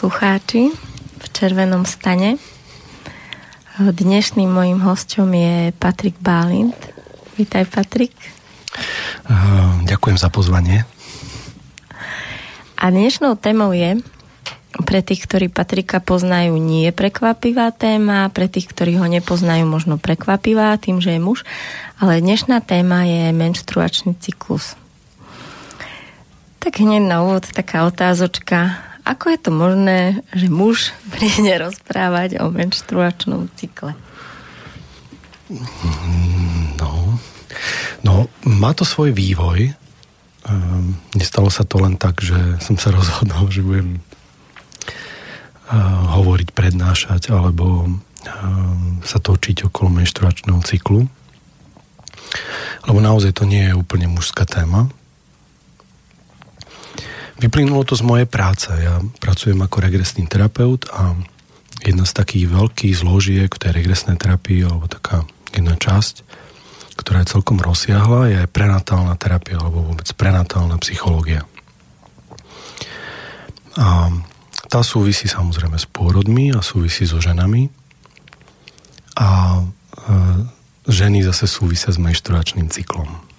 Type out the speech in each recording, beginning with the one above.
Poslucháči v Červenom stane. Dnešným mojim hostom je Patrik Bálint. Vítaj Patrik. Ďakujem za pozvanie. A dnešnou témou je, pre tých, ktorí Patrika poznajú, nie je prekvapivá téma, pre tých, ktorí ho nepoznajú, možno prekvapivá tým, že je muž, ale dnešná téma je menštruačný cyklus. Tak hneď na úvod taká otázočka. Ako je to možné, že muž príde rozprávať o menštruačnom cykle? No, no má to svoj vývoj. Um, nestalo sa to len tak, že som sa rozhodol, že budem uh, hovoriť, prednášať alebo uh, sa točiť okolo menštruačného cyklu. Lebo naozaj to nie je úplne mužská téma. Vyplynulo to z mojej práce. Ja pracujem ako regresný terapeut a jedna z takých veľkých zložiek v tej regresnej terapii, alebo taká jedna časť, ktorá je celkom rozsiahla, je prenatálna terapia, alebo vôbec prenatálna psychológia. A tá súvisí samozrejme s pôrodmi a súvisí so ženami. A e, ženy zase súvisia s menštruačným cyklom.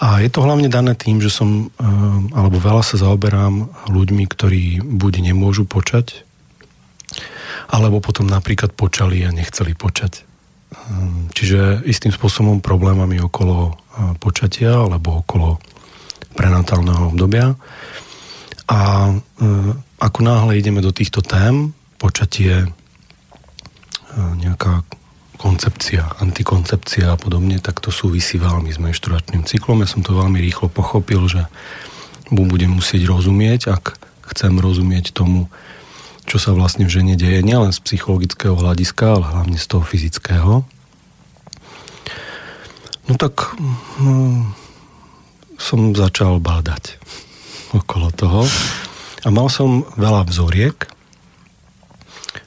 A je to hlavne dané tým, že som, eh, alebo veľa sa zaoberám ľuďmi, ktorí buď nemôžu počať, alebo potom napríklad počali a nechceli počať. Eh, čiže istým spôsobom problémami okolo eh, počatia alebo okolo prenatálneho obdobia. A ako náhle ideme do týchto tém, počatie, nejaká koncepcia, antikoncepcia a podobne, tak to súvisí veľmi s menštruačným cyklom. Ja som to veľmi rýchlo pochopil, že mu budem musieť rozumieť, ak chcem rozumieť tomu, čo sa vlastne v žene deje, nielen z psychologického hľadiska, ale hlavne z toho fyzického. No tak no, som začal bádať okolo toho a mal som veľa vzoriek,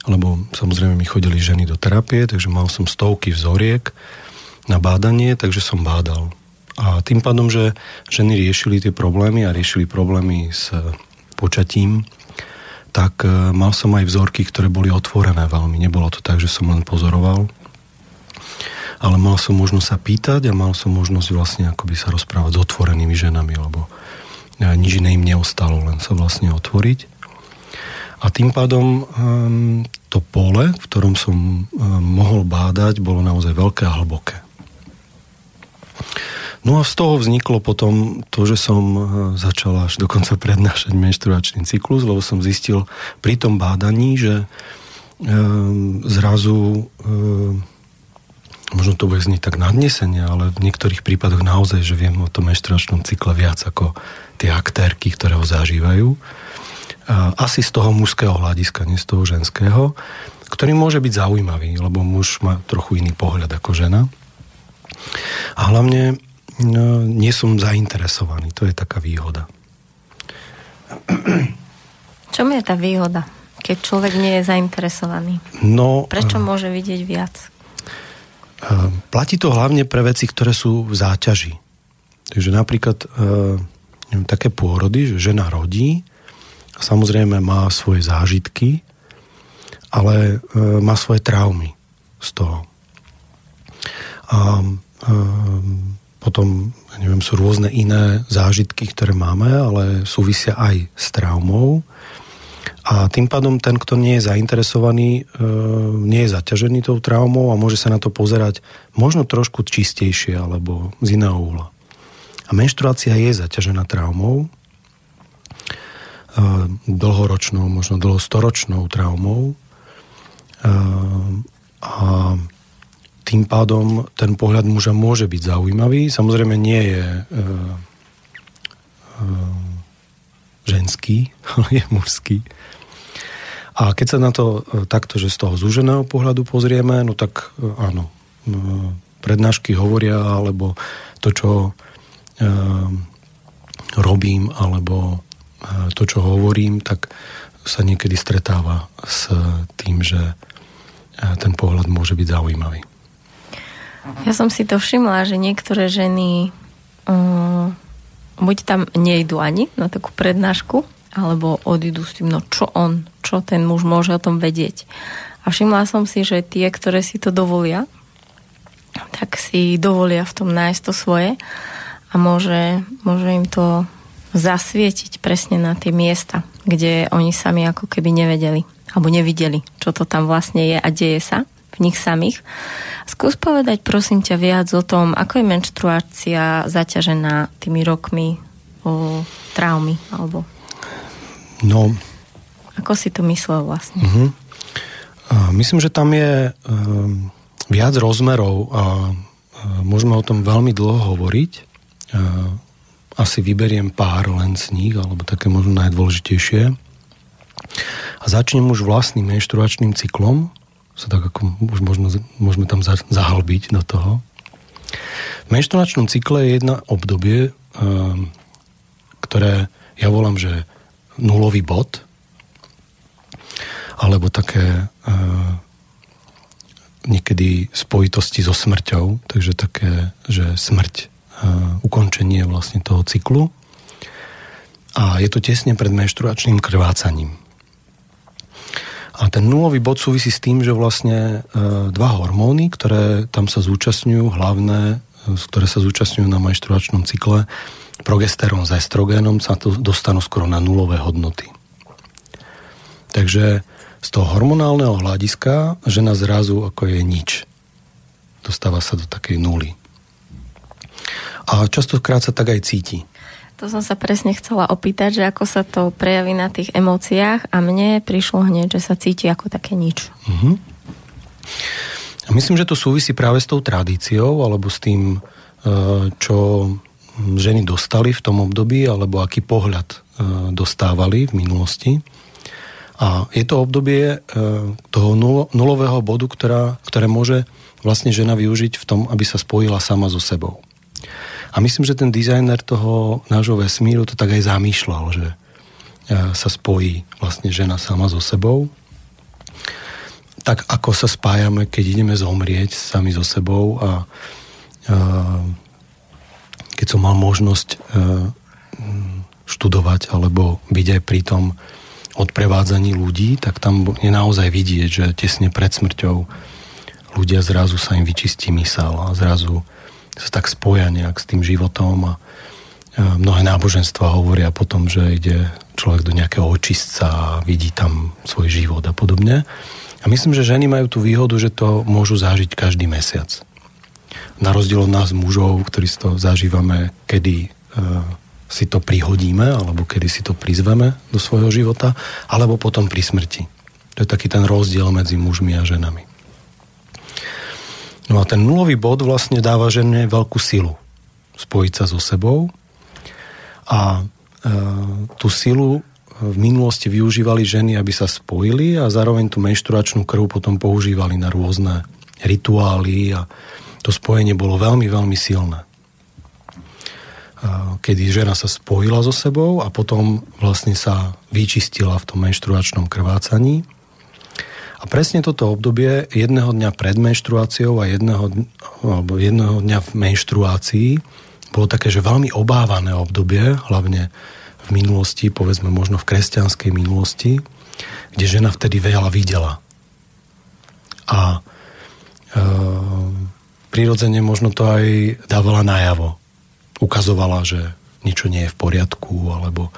lebo samozrejme mi chodili ženy do terapie, takže mal som stovky vzoriek na bádanie, takže som bádal. A tým pádom, že ženy riešili tie problémy a riešili problémy s počatím, tak e, mal som aj vzorky, ktoré boli otvorené veľmi. Nebolo to tak, že som len pozoroval, ale mal som možnosť sa pýtať a mal som možnosť vlastne akoby sa rozprávať s otvorenými ženami, lebo e, nič iné im neostalo, len sa vlastne otvoriť. A tým pádom um, to pole, v ktorom som um, mohol bádať, bolo naozaj veľké a hlboké. No a z toho vzniklo potom to, že som uh, začal až dokonca prednášať menštruačný cyklus, lebo som zistil pri tom bádaní, že um, zrazu um, možno to bude znieť tak nadnesenie, ale v niektorých prípadoch naozaj, že viem o tom menštruačnom cykle viac ako tie aktérky, ktoré ho zažívajú asi z toho mužského hľadiska, nie z toho ženského, ktorý môže byť zaujímavý, lebo muž má trochu iný pohľad ako žena. A hlavne no, nie som zainteresovaný, to je taká výhoda. Čom je tá výhoda, keď človek nie je zainteresovaný? No, Prečo môže vidieť viac? Platí to hlavne pre veci, ktoré sú v záťaži. Takže napríklad neviem, také pôrody, že žena rodí samozrejme má svoje zážitky, ale e, má svoje traumy z toho. A e, potom, neviem, sú rôzne iné zážitky, ktoré máme, ale súvisia aj s traumou. A tým pádom ten, kto nie je zainteresovaný, e, nie je zaťažený tou traumou a môže sa na to pozerať možno trošku čistejšie alebo z iného úhla. A menštruácia je zaťažená traumou, dlhoročnou, možno dlhostoročnou traumou. A tým pádom ten pohľad muža môže byť zaujímavý. Samozrejme nie je e, e, ženský, ale je mužský. A keď sa na to e, takto, že z toho zúženého pohľadu pozrieme, no tak áno, prednášky hovoria, alebo to, čo robím, alebo to, čo hovorím, tak sa niekedy stretáva s tým, že ten pohľad môže byť zaujímavý. Ja som si to všimla, že niektoré ženy um, buď tam nejdu ani na takú prednášku, alebo odídu s tým, no čo on, čo ten muž môže o tom vedieť. A všimla som si, že tie, ktoré si to dovolia, tak si dovolia v tom nájsť to svoje a môže, môže im to zasvietiť presne na tie miesta, kde oni sami ako keby nevedeli alebo nevideli, čo to tam vlastne je a deje sa v nich samých. Skús povedať prosím ťa viac o tom, ako je menštruácia zaťažená tými rokmi o traumy alebo No. Ako si to myslel vlastne? Uh-huh. Myslím, že tam je um, viac rozmerov a môžeme o tom veľmi dlho hovoriť. Asi vyberiem pár len z nich, alebo také možno najdôležitejšie. A začnem už vlastným menštruačným cyklom, sa tak ako už možno, môžeme tam zahalbiť do toho. V menštruačnom cykle je jedna obdobie, um, ktoré ja volám, že nulový bod, alebo také uh, niekedy spojitosti so smrťou, takže také, že smrť, ukončenie vlastne toho cyklu. A je to tesne pred menštruačným krvácaním. A ten nulový bod súvisí s tým, že vlastne uh, dva hormóny, ktoré tam sa zúčastňujú, hlavné, ktoré sa zúčastňujú na menštruačnom cykle, progesterón s estrogénom sa to dostanú skoro na nulové hodnoty. Takže z toho hormonálneho hľadiska žena zrazu ako je nič. Dostáva sa do takej nuly. A častokrát sa tak aj cíti. To som sa presne chcela opýtať, že ako sa to prejaví na tých emóciách a mne prišlo hneď, že sa cíti ako také nič. Uh-huh. Myslím, že to súvisí práve s tou tradíciou alebo s tým, eh, čo ženy dostali v tom období, alebo aký pohľad e, dostávali v minulosti. A je to obdobie e, toho nulového bodu, ktorá, ktoré môže vlastne žena využiť v tom, aby sa spojila sama so sebou. A myslím, že ten dizajner toho nášho vesmíru to tak aj zamýšľal, že e, sa spojí vlastne žena sama so sebou. Tak ako sa spájame, keď ideme zomrieť sami so sebou a keď som mal možnosť e, študovať alebo byť aj pri tom odprevádzaní ľudí, tak tam je naozaj vidieť, že tesne pred smrťou ľudia zrazu sa im vyčistí mysel a zrazu sa tak spoja nejak s tým životom a e, mnohé náboženstva hovoria potom, že ide človek do nejakého očistca a vidí tam svoj život a podobne. A myslím, že ženy majú tú výhodu, že to môžu zažiť každý mesiac na rozdiel od nás mužov, ktorí si to zažívame, kedy e, si to prihodíme, alebo kedy si to prizveme do svojho života, alebo potom pri smrti. To je taký ten rozdiel medzi mužmi a ženami. No a ten nulový bod vlastne dáva žene veľkú silu spojiť sa so sebou a e, tú silu v minulosti využívali ženy, aby sa spojili a zároveň tú menštruačnú krv potom používali na rôzne rituály a to spojenie bolo veľmi, veľmi silné. Kedy žena sa spojila so sebou a potom vlastne sa vyčistila v tom menštruačnom krvácaní. A presne toto obdobie jedného dňa pred menštruáciou a jedného, alebo jedného dňa v menštruácii bolo také, že veľmi obávané obdobie, hlavne v minulosti, povedzme možno v kresťanskej minulosti, kde žena vtedy veľa videla. A e, prirodzene možno to aj dávala najavo. Ukazovala, že niečo nie je v poriadku, alebo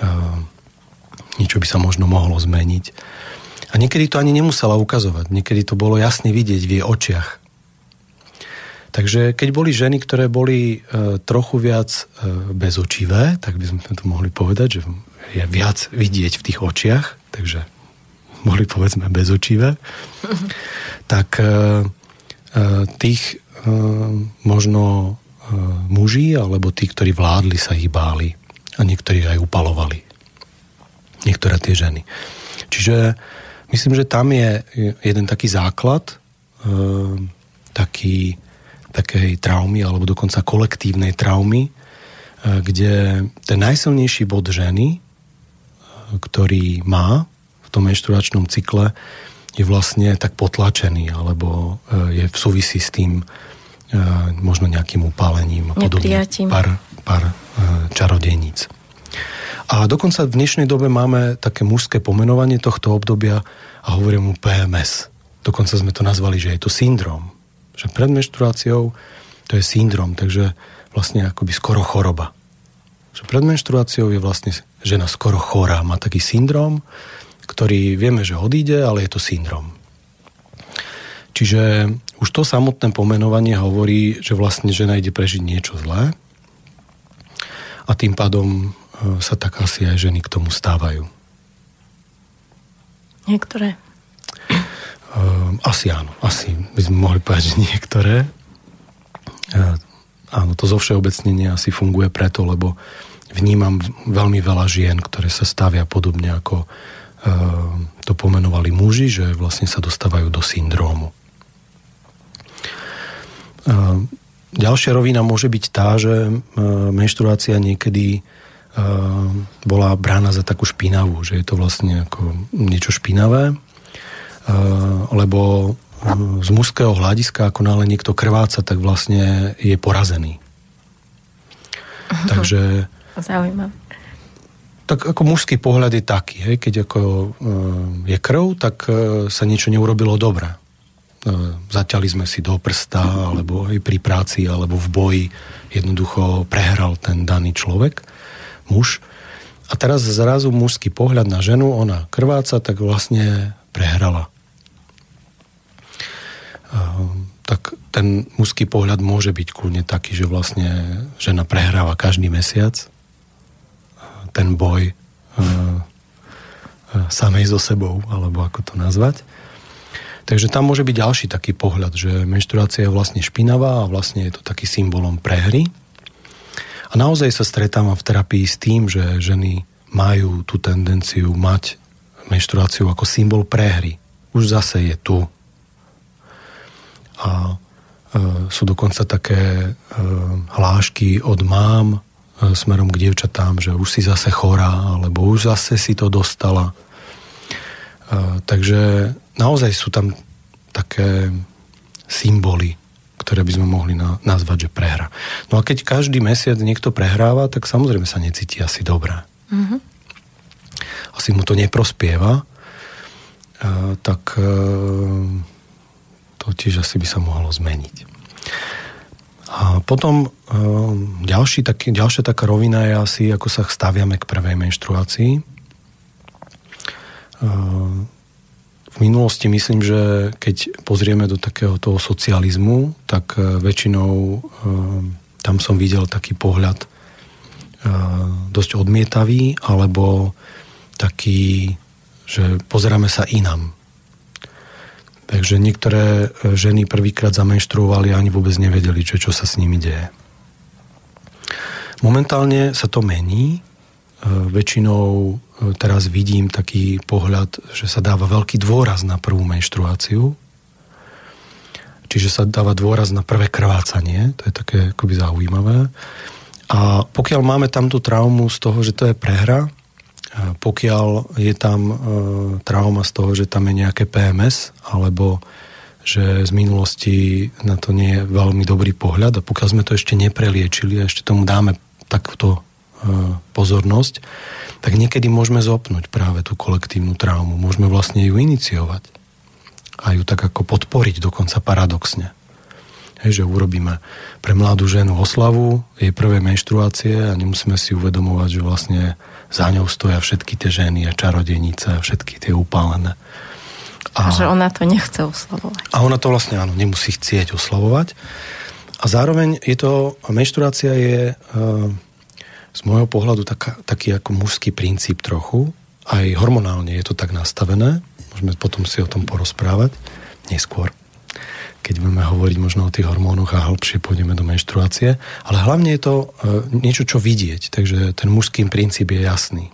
uh, niečo by sa možno mohlo zmeniť. A niekedy to ani nemusela ukazovať. Niekedy to bolo jasne vidieť v jej očiach. Takže keď boli ženy, ktoré boli e, trochu viac e, bezočivé, tak by sme to mohli povedať, že je viac vidieť v tých očiach, takže boli povedzme bezočivé, tak e, Eh, tých eh, možno eh, muži alebo tí, ktorí vládli, sa ich báli a niektorí aj upalovali. Niektoré tie ženy. Čiže myslím, že tam je jeden taký základ taký, takej traumy alebo dokonca kolektívnej traumy, kde ten najsilnejší bod ženy, ktorý má v tom menštruačnom cykle, je vlastne tak potlačený, alebo je v súvisí s tým možno nejakým upálením a podobne. Pár, pár čarodejníc. A dokonca v dnešnej dobe máme také mužské pomenovanie tohto obdobia a hovorím mu PMS. Dokonca sme to nazvali, že je to syndrom. Že pred menštruáciou to je syndrom, takže vlastne akoby skoro choroba. Že pred menštruáciou je vlastne žena skoro chorá, má taký syndrom, ktorý vieme, že odíde, ale je to syndrom. Čiže už to samotné pomenovanie hovorí, že vlastne žena ide prežiť niečo zlé a tým pádom sa tak asi aj ženy k tomu stávajú. Niektoré. Uh, asi áno, asi by sme mohli povedať, že niektoré. Uh, áno, to zo všeobecnenia asi funguje preto, lebo vnímam veľmi veľa žien, ktoré sa stavia podobne ako uh, to pomenovali muži, že vlastne sa dostávajú do syndrómu. Ďalšia rovina môže byť tá, že menštruácia niekedy bola brána za takú špinavú, že je to vlastne ako niečo špinavé, lebo z mužského hľadiska, ako nále niekto krváca, tak vlastne je porazený. Takže... Zaujímavé. Tak ako mužský pohľad je taký, hej, keď ako je krv, tak sa niečo neurobilo dobre. Zaťali sme si do prsta, alebo aj pri práci, alebo v boji jednoducho prehral ten daný človek muž. A teraz zrazu mužský pohľad na ženu, ona krváca, tak vlastne prehrala. tak ten mužský pohľad môže byť kľudne taký, že vlastne žena prehráva každý mesiac ten boj samej so sebou, alebo ako to nazvať. Takže tam môže byť ďalší taký pohľad, že menštruácia je vlastne špinavá a vlastne je to taký symbolom prehry. A naozaj sa stretávam v terapii s tým, že ženy majú tú tendenciu mať menštruáciu ako symbol prehry. Už zase je tu. A e, sú dokonca také e, hlášky od mám e, smerom k dievčatám, že už si zase chorá, alebo už zase si to dostala. E, takže naozaj sú tam také symboly ktoré by sme mohli na, nazvať, že prehra. No a keď každý mesiac niekto prehráva, tak samozrejme sa necíti asi dobré. Mm-hmm. Asi mu to neprospieva, e, tak e, to tiež asi by sa mohlo zmeniť. A potom e, ďalší, taký, ďalšia taká rovina je asi, ako sa staviame k prvej menštruácii. E, v minulosti myslím, že keď pozrieme do takého toho socializmu, tak e, väčšinou e, tam som videl taký pohľad e, dosť odmietavý, alebo taký, že pozeráme sa inam. Takže niektoré ženy prvýkrát zamenštruovali a ani vôbec nevedeli, čo, čo sa s nimi deje. Momentálne sa to mení, väčšinou teraz vidím taký pohľad, že sa dáva veľký dôraz na prvú menštruáciu. Čiže sa dáva dôraz na prvé krvácanie, to je také akoby zaujímavé. A pokiaľ máme tam tú traumu z toho, že to je prehra, pokiaľ je tam e, trauma z toho, že tam je nejaké PMS, alebo že z minulosti na to nie je veľmi dobrý pohľad a pokiaľ sme to ešte nepreliečili a ešte tomu dáme takúto e, pozornosť, tak niekedy môžeme zopnúť práve tú kolektívnu traumu. Môžeme vlastne ju iniciovať a ju tak ako podporiť dokonca paradoxne. Hej, že urobíme pre mladú ženu oslavu jej prvé menštruácie a nemusíme si uvedomovať, že vlastne za ňou stoja všetky tie ženy a čarodejnice a všetky tie upálené. A, a že ona to nechce oslavovať. A ona to vlastne áno, nemusí chcieť oslavovať. A zároveň je to, menštruácia je uh, z môjho pohľadu taká, taký ako mužský princíp trochu. Aj hormonálne je to tak nastavené. Môžeme potom si o tom porozprávať neskôr keď budeme hovoriť možno o tých hormónoch a hĺbšie pôjdeme do menštruácie. Ale hlavne je to e, niečo, čo vidieť. Takže ten mužský princíp je jasný. E,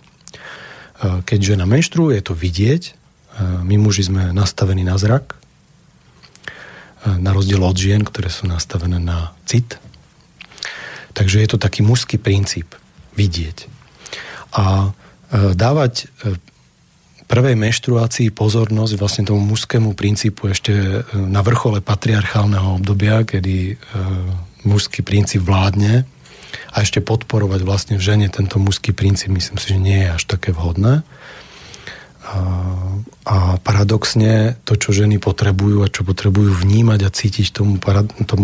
keď žena menštruuje, je to vidieť. E, my muži sme nastavení na zrak, na rozdiel od žien, ktoré sú nastavené na cit. Takže je to taký mužský princíp vidieť. A e, dávať e, prvej menštruácii pozornosť vlastne tomu mužskému princípu ešte e, na vrchole patriarchálneho obdobia, kedy mužský princíp vládne, a ešte podporovať vlastne v žene tento mužský princíp, myslím si, že nie je až také vhodné. A, paradoxne to, čo ženy potrebujú a čo potrebujú vnímať a cítiť, tomu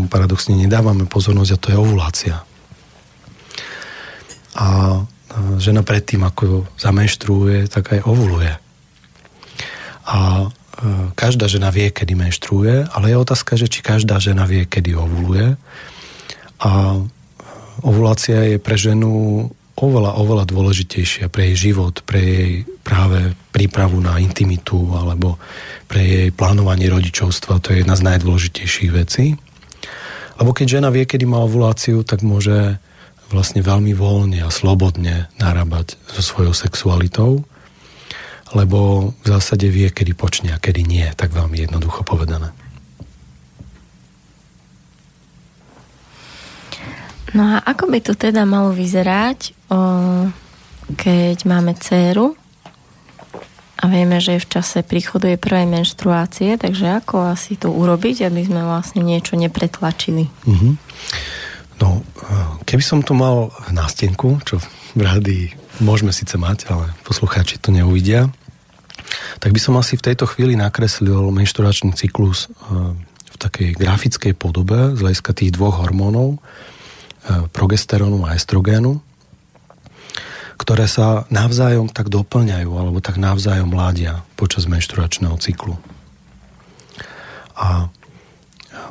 paradoxne nedávame pozornosť a to je ovulácia. A žena predtým, ako zamenštruuje, tak aj ovuluje. A e, každá žena vie, kedy menštruuje, ale je otázka, že či každá žena vie, kedy ovuluje. A ovulácia je pre ženu oveľa, oveľa dôležitejšia pre jej život, pre jej práve prípravu na intimitu alebo pre jej plánovanie rodičovstva. To je jedna z najdôležitejších vecí. Lebo keď žena vie, kedy má ovuláciu, tak môže vlastne veľmi voľne a slobodne narábať so svojou sexualitou, lebo v zásade vie, kedy počne a kedy nie, tak veľmi jednoducho povedané. No a ako by to teda malo vyzerať, o, keď máme dceru a vieme, že je v čase príchodu jej prvej menštruácie, takže ako asi to urobiť, aby sme vlastne niečo nepretlačili? Mm-hmm. No, keby som tu mal nástenku, čo v rádi môžeme síce mať, ale poslucháči to neuvidia, tak by som asi v tejto chvíli nakreslil menšturačný cyklus v takej grafickej podobe z hľadiska tých dvoch hormónov, progesterónu a estrogénu, ktoré sa navzájom tak doplňajú alebo tak navzájom ládia počas menšturačného cyklu. A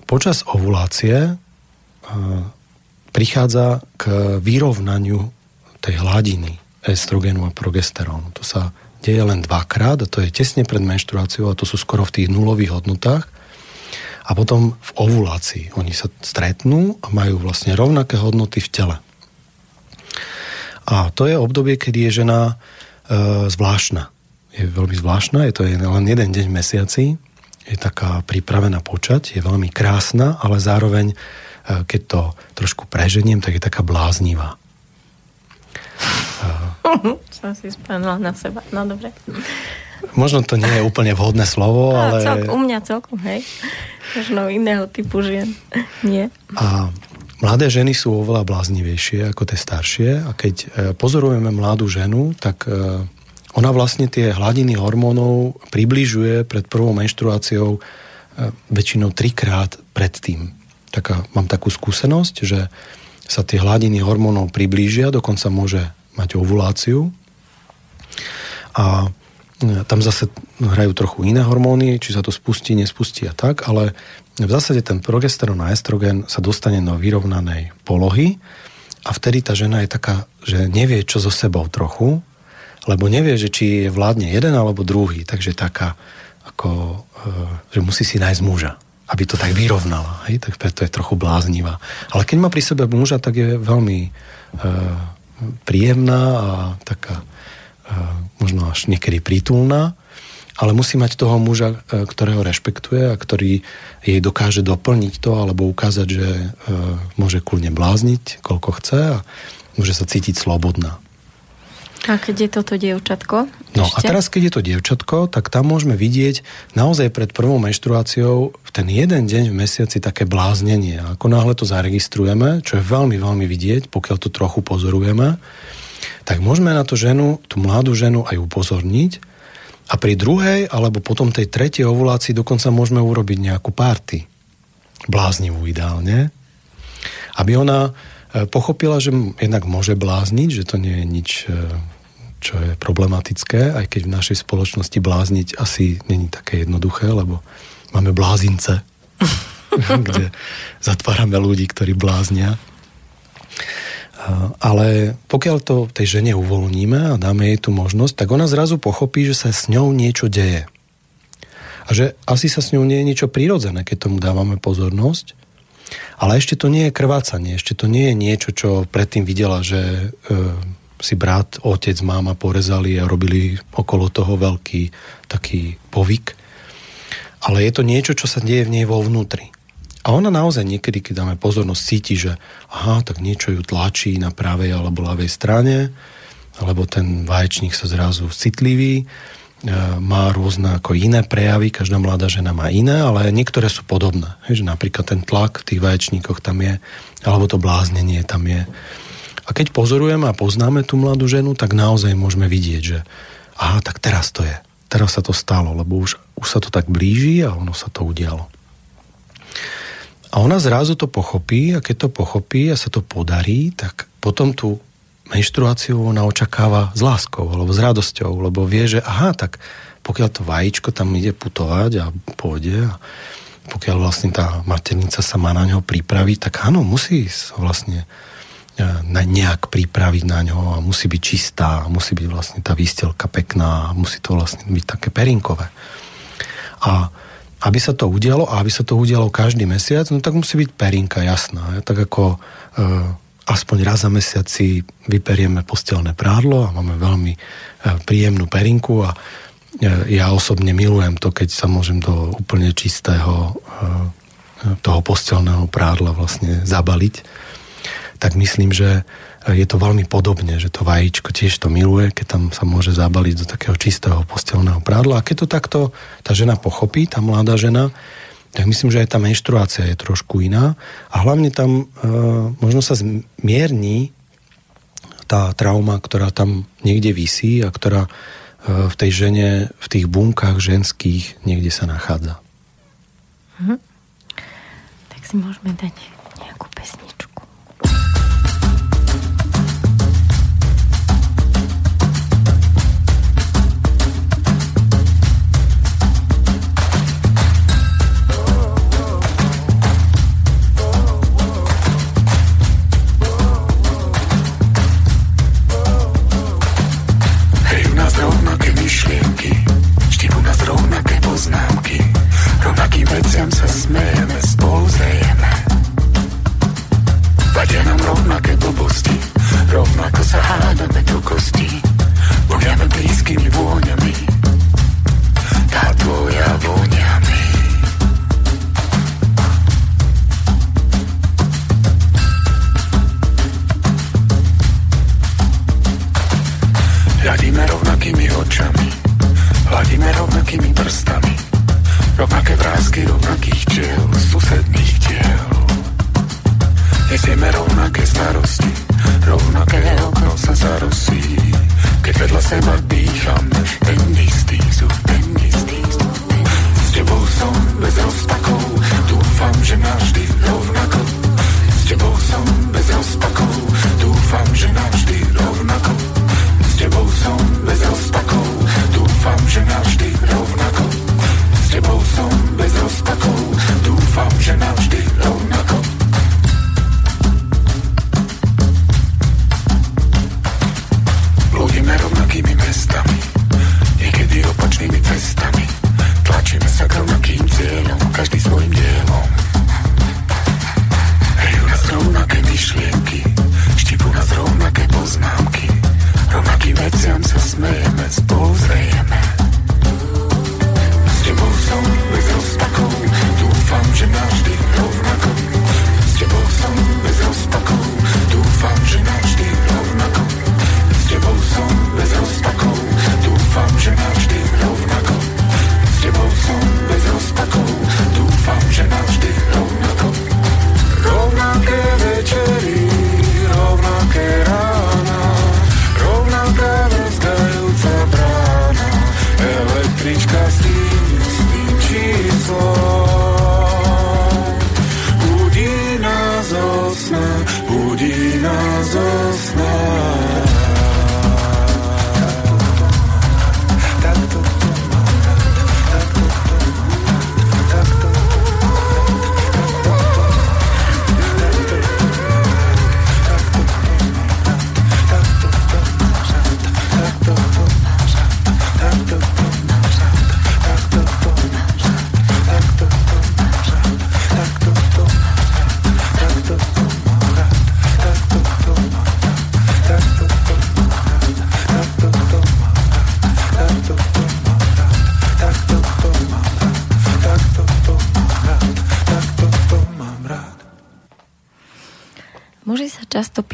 počas ovulácie prichádza k vyrovnaniu tej hladiny estrogénu a progesterónu. To sa deje len dvakrát a to je tesne pred menštruáciou a to sú skoro v tých nulových hodnotách. A potom v ovulácii oni sa stretnú a majú vlastne rovnaké hodnoty v tele. A to je obdobie, kedy je žena e, zvláštna. Je veľmi zvláštna, je to len jeden deň v mesiaci, je taká pripravená počať, je veľmi krásna, ale zároveň keď to trošku preženiem, tak je taká bláznivá. Som si spomenula na seba, no dobre. Možno to nie je úplne vhodné slovo, ale... Celk, u mňa celkom, hej. Možno iného typu žien. Nie. A mladé ženy sú oveľa bláznivejšie ako tie staršie a keď e, pozorujeme mladú ženu, tak ona vlastne tie hladiny hormónov približuje pred prvou menštruáciou väčšinou trikrát predtým taká, mám takú skúsenosť, že sa tie hladiny hormónov priblížia, dokonca môže mať ovuláciu. A e, tam zase hrajú trochu iné hormóny, či sa to spustí, nespustí a tak, ale v zásade ten progesterón a estrogen sa dostane do vyrovnanej polohy a vtedy tá žena je taká, že nevie, čo so sebou trochu, lebo nevie, že či je vládne jeden alebo druhý, takže taká, ako, e, že musí si nájsť muža aby to tak vyrovnala. Hej? Tak preto je trochu bláznivá. Ale keď má pri sebe muža, tak je veľmi e, príjemná a taká e, možno až niekedy prítulná, ale musí mať toho muža, e, ktorého rešpektuje a ktorý jej dokáže doplniť to alebo ukázať, že e, môže kľudne blázniť, koľko chce a môže sa cítiť slobodná. A keď je toto dievčatko? No ešte? a teraz, keď je to dievčatko, tak tam môžeme vidieť naozaj pred prvou menštruáciou v ten jeden deň v mesiaci také bláznenie. A ako náhle to zaregistrujeme, čo je veľmi, veľmi vidieť, pokiaľ to trochu pozorujeme, tak môžeme na to ženu, tú mladú ženu aj upozorniť a pri druhej alebo potom tej tretej ovulácii dokonca môžeme urobiť nejakú párty. Bláznivú ideálne. Aby ona e, pochopila, že jednak môže blázniť, že to nie je nič e, čo je problematické, aj keď v našej spoločnosti blázniť asi není také jednoduché, lebo máme blázince, kde zatvárame ľudí, ktorí bláznia. Ale pokiaľ to tej žene uvoľníme a dáme jej tú možnosť, tak ona zrazu pochopí, že sa s ňou niečo deje. A že asi sa s ňou nie je niečo prirodzené, keď tomu dávame pozornosť. Ale ešte to nie je krvácanie, ešte to nie je niečo, čo predtým videla, že e, si brat, otec, máma porezali a robili okolo toho veľký taký povyk. Ale je to niečo, čo sa deje v nej vo vnútri. A ona naozaj niekedy, keď dáme pozornosť, cíti, že aha, tak niečo ju tlačí na pravej alebo ľavej strane, alebo ten vaječník sa zrazu citlivý, má rôzne ako iné prejavy, každá mladá žena má iné, ale niektoré sú podobné. Hej, že napríklad ten tlak v tých vaječníkoch tam je, alebo to bláznenie tam je. A keď pozorujeme a poznáme tú mladú ženu, tak naozaj môžeme vidieť, že aha, tak teraz to je. Teraz sa to stalo, lebo už, už sa to tak blíži a ono sa to udialo. A ona zrazu to pochopí a keď to pochopí a sa to podarí, tak potom tú menštruáciu ona očakáva s láskou alebo s radosťou, lebo vie, že aha, tak pokiaľ to vajíčko tam ide putovať a pôjde a pokiaľ vlastne tá maternica sa má na ňo pripraviť, tak áno, musí sa vlastne na nejak pripraviť na ňo a musí byť čistá, musí byť vlastne tá výstelka pekná a musí to vlastne byť také perinkové. A aby sa to udialo a aby sa to udialo každý mesiac, no tak musí byť perinka jasná. Ja, tak ako e, aspoň raz za mesiac si vyperieme postelné prádlo a máme veľmi e, príjemnú perinku a e, ja osobne milujem to, keď sa môžem do úplne čistého e, toho postelného prádla vlastne zabaliť. Tak myslím, že je to veľmi podobne, že to vajíčko tiež to miluje, keď tam sa môže zabaliť do takého čistého postelného prádla. A keď to takto tá žena pochopí, tá mladá žena, tak myslím, že aj tá menštruácia je trošku iná a hlavne tam e, možno sa zmierní tá trauma, ktorá tam niekde vysí a ktorá e, v tej žene, v tých bunkách ženských niekde sa nachádza. Mhm. Tak si môžeme dať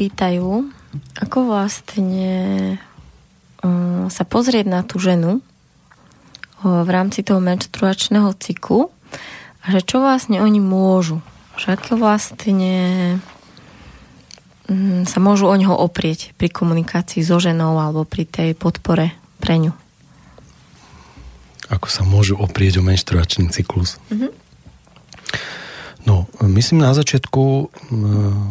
pýtajú, ako vlastne um, sa pozrieť na tú ženu, v rámci toho menštruačného cyklu a že čo vlastne oni môžu. Že aké vlastne mm, sa môžu o neho oprieť pri komunikácii so ženou alebo pri tej podpore pre ňu. Ako sa môžu oprieť o menštruačný cyklus? Myslím na začiatku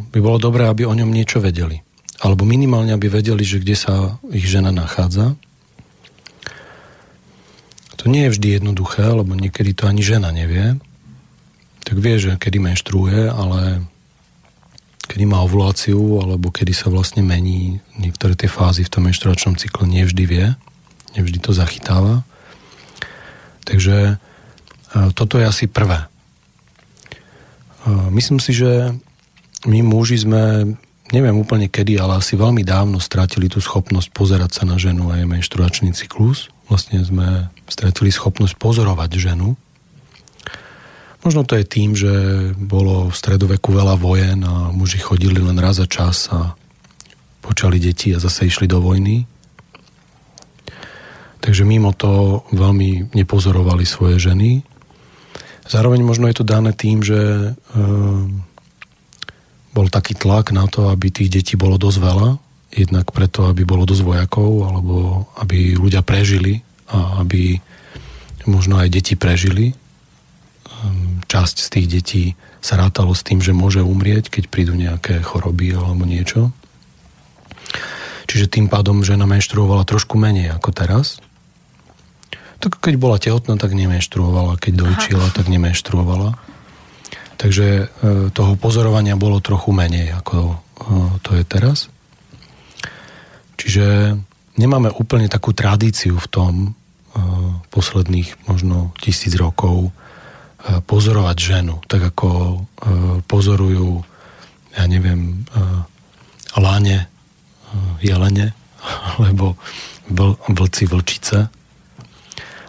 by bolo dobré, aby o ňom niečo vedeli. Alebo minimálne, aby vedeli, že kde sa ich žena nachádza. To nie je vždy jednoduché, lebo niekedy to ani žena nevie. Tak vie, že kedy menštruuje, ale kedy má ovuláciu, alebo kedy sa vlastne mení niektoré tie fázy v tom menštruačnom cykle, nevždy vie. Nevždy to zachytáva. Takže e, toto je asi prvé. Myslím si, že my muži sme neviem úplne kedy, ale asi veľmi dávno stratili tú schopnosť pozerať sa na ženu a jej menštruačný cyklus. Vlastne sme stratili schopnosť pozorovať ženu. Možno to je tým, že bolo v stredoveku veľa vojen a muži chodili len raz za čas a počali deti a zase išli do vojny. Takže mimo to veľmi nepozorovali svoje ženy. Zároveň možno je to dané tým, že e, bol taký tlak na to, aby tých detí bolo dosť veľa, jednak preto, aby bolo dosť vojakov, alebo aby ľudia prežili a aby možno aj deti prežili. Ehm, časť z tých detí sa rátalo s tým, že môže umrieť, keď prídu nejaké choroby alebo niečo. Čiže tým pádom žena menštruovala trošku menej ako teraz. Tak keď bola tehotná, tak nemenštruovala. Keď dojčila, tak nemenštruovala. Takže e, toho pozorovania bolo trochu menej, ako e, to je teraz. Čiže nemáme úplne takú tradíciu v tom e, posledných možno tisíc rokov pozorovať ženu, tak ako pozorujú, ja neviem, láne, jelene, alebo vlci, vlčice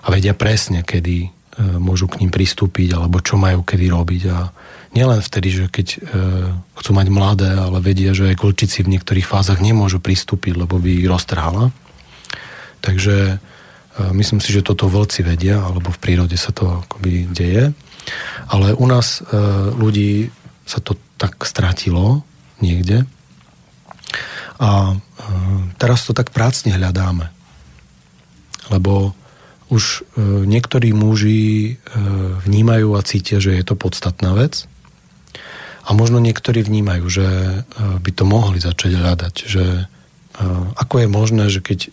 a vedia presne, kedy môžu k ním pristúpiť alebo čo majú kedy robiť a nielen vtedy, že keď e, chcú mať mladé, ale vedia, že aj kolčici v niektorých fázach nemôžu pristúpiť, lebo by ich roztrhala. Takže e, myslím si, že toto vlci vedia, alebo v prírode sa to akoby deje. Ale u nás e, ľudí sa to tak stratilo niekde. A e, teraz to tak prácne hľadáme. Lebo už e, niektorí muži e, vnímajú a cítia, že je to podstatná vec. A možno niektorí vnímajú, že e, by to mohli začať hľadať, že ako je možné, že keď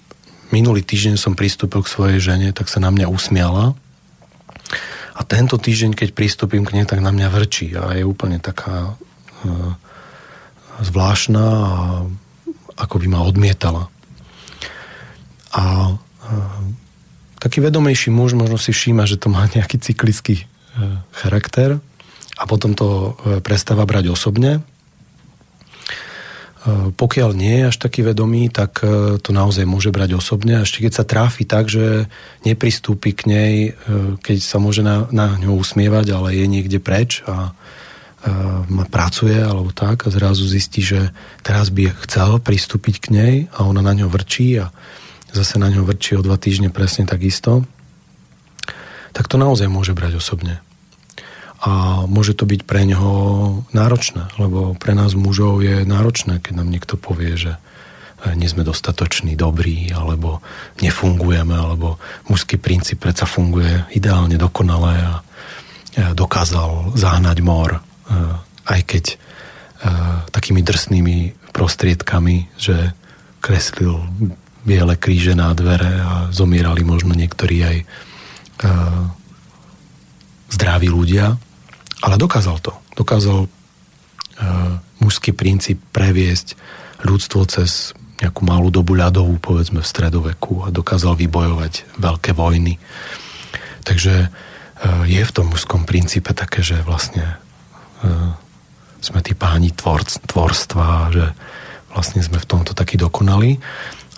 minulý týždeň som pristúpil k svojej žene, tak sa na mňa usmiala. A tento týždeň, keď pristúpim k nej, tak na mňa vrčí. A je úplne taká zvláštna a ako by ma odmietala. A taký vedomejší muž možno si všíma, že to má nejaký cyklický uh, charakter a potom to e, prestáva brať osobne. E, pokiaľ nie je až taký vedomý, tak e, to naozaj môže brať osobne. A ešte keď sa tráfi tak, že nepristúpi k nej, keď sa môže na, na ňu usmievať, ale je niekde preč a ma pracuje alebo tak a zrazu zistí, že teraz by chcel pristúpiť k nej a ona na ňo vrčí a zase na ňo vrčí o dva týždne presne takisto, tak to naozaj môže brať osobne. A môže to byť pre neho náročné, lebo pre nás mužov je náročné, keď nám niekto povie, že e, nie sme dostatoční, dobrí, alebo nefungujeme, alebo mužský princíp predsa funguje ideálne, dokonale a dokázal zahnať mor, e, aj keď takými drsnými prostriedkami, že kreslil biele kríže na dvere a zomierali možno niektorí aj zdraví ľudia. Ale dokázal to. Dokázal uh, mužský princíp previesť ľudstvo cez nejakú malú dobu ľadovú, povedzme v stredoveku a dokázal vybojovať veľké vojny. Takže uh, je v tom mužskom princípe také, že vlastne sme tí páni tvorc, tvorstva, že vlastne sme v tomto taký dokonali.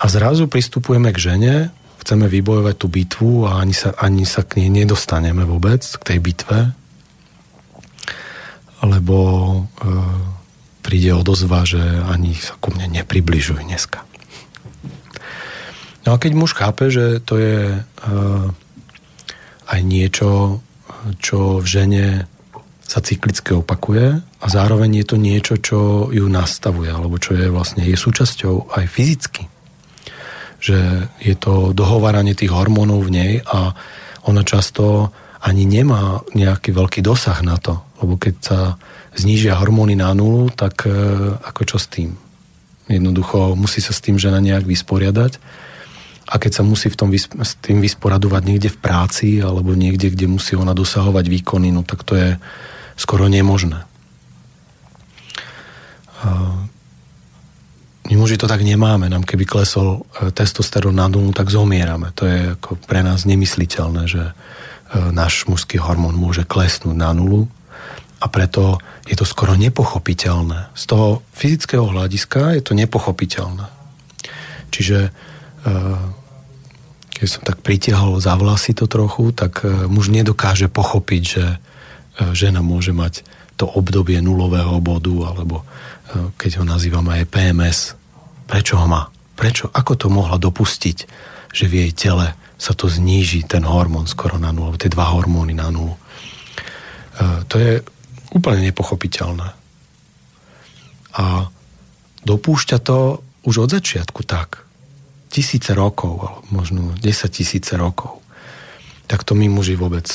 A zrazu pristupujeme k žene, chceme vybojovať tú bitvu a ani sa, ani sa k nej nedostaneme vôbec, k tej bitve, lebo e, príde odozva, že ani sa ku mne nepribližuj dneska. No a keď muž chápe, že to je e, aj niečo, čo v žene sa cyklicky opakuje a zároveň je to niečo, čo ju nastavuje, alebo čo je vlastne je súčasťou aj fyzicky. Že je to dohováranie tých hormónov v nej a ona často ani nemá nejaký veľký dosah na to, lebo keď sa znížia hormóny na nulu, tak e, ako čo s tým? Jednoducho musí sa s tým žena nejak vysporiadať a keď sa musí v tom, s tým vysporadovať niekde v práci alebo niekde, kde musí ona dosahovať výkony, no tak to je skoro nemožné. My muži to tak nemáme. Nám keby klesol e, testosterón na nulu, tak zomierame. To je ako pre nás nemysliteľné, že e, náš mužský hormón môže klesnúť na nulu a preto je to skoro nepochopiteľné. Z toho fyzického hľadiska je to nepochopiteľné. Čiže e, keď som tak pritiahol za vlasy to trochu, tak muž nedokáže pochopiť, že žena môže mať to obdobie nulového bodu, alebo keď ho nazývame aj PMS. Prečo ho má? Prečo? Ako to mohla dopustiť, že v jej tele sa to zníži, ten hormón skoro na nulu, tie dva hormóny na nulu. E, to je úplne nepochopiteľné. A dopúšťa to už od začiatku tak. Tisíce rokov, alebo možno 10 tisíce rokov. Tak to my muži vôbec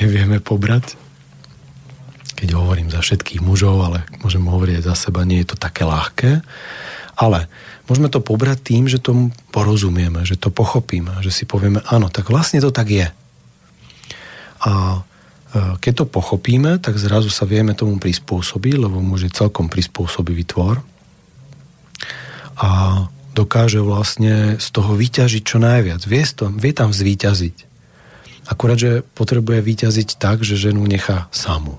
nevieme pobrať. Keď hovorím za všetkých mužov, ale môžem hovoriť za seba, nie je to také ľahké. Ale môžeme to pobrať tým, že tomu porozumieme, že to pochopíme, že si povieme, áno, tak vlastne to tak je. A e, keď to pochopíme, tak zrazu sa vieme tomu prispôsobiť, lebo muž je celkom prispôsobivý tvor. A dokáže vlastne z toho vyťažiť čo najviac. Vie, to, vie tam zvýťaziť. Akurát, že potrebuje vyťaziť tak, že ženu nechá samú.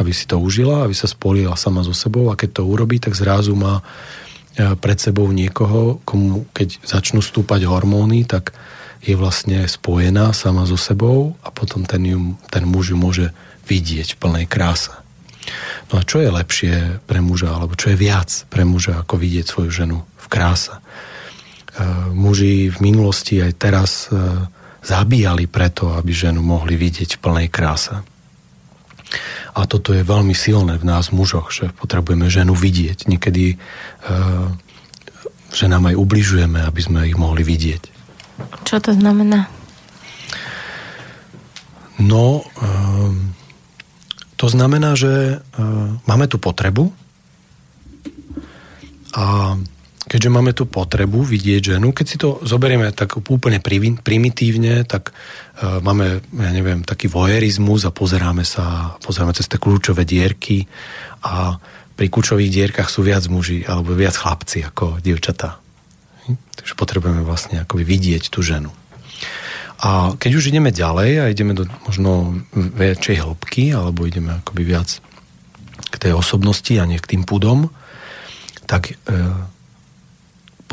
Aby si to užila, aby sa spolila sama so sebou a keď to urobí, tak zrazu má e, pred sebou niekoho, komu keď začnú stúpať hormóny, tak je vlastne spojená sama so sebou a potom ten, ju, ten muž ju môže vidieť v plnej kráse. No a čo je lepšie pre muža, alebo čo je viac pre muža, ako vidieť svoju ženu v kráse? E, muži v minulosti aj teraz e, zabíjali preto, aby ženu mohli vidieť v plnej kráse. A toto je veľmi silné v nás mužoch, že potrebujeme ženu vidieť. Niekedy e, ženám aj ubližujeme, aby sme ich mohli vidieť. Čo to znamená? No, e, to znamená, že e, máme tu potrebu a keďže máme tú potrebu vidieť ženu, keď si to zoberieme tak úplne primitívne, tak uh, máme, ja neviem, taký vojerizmus a pozeráme sa, pozeráme cez tie kľúčové dierky a pri kľúčových dierkach sú viac muži alebo viac chlapci ako dievčatá. Hm? Takže potrebujeme vlastne akoby vidieť tú ženu. A keď už ideme ďalej a ideme do možno väčšej hĺbky alebo ideme akoby viac k tej osobnosti a nie k tým pudom, tak e,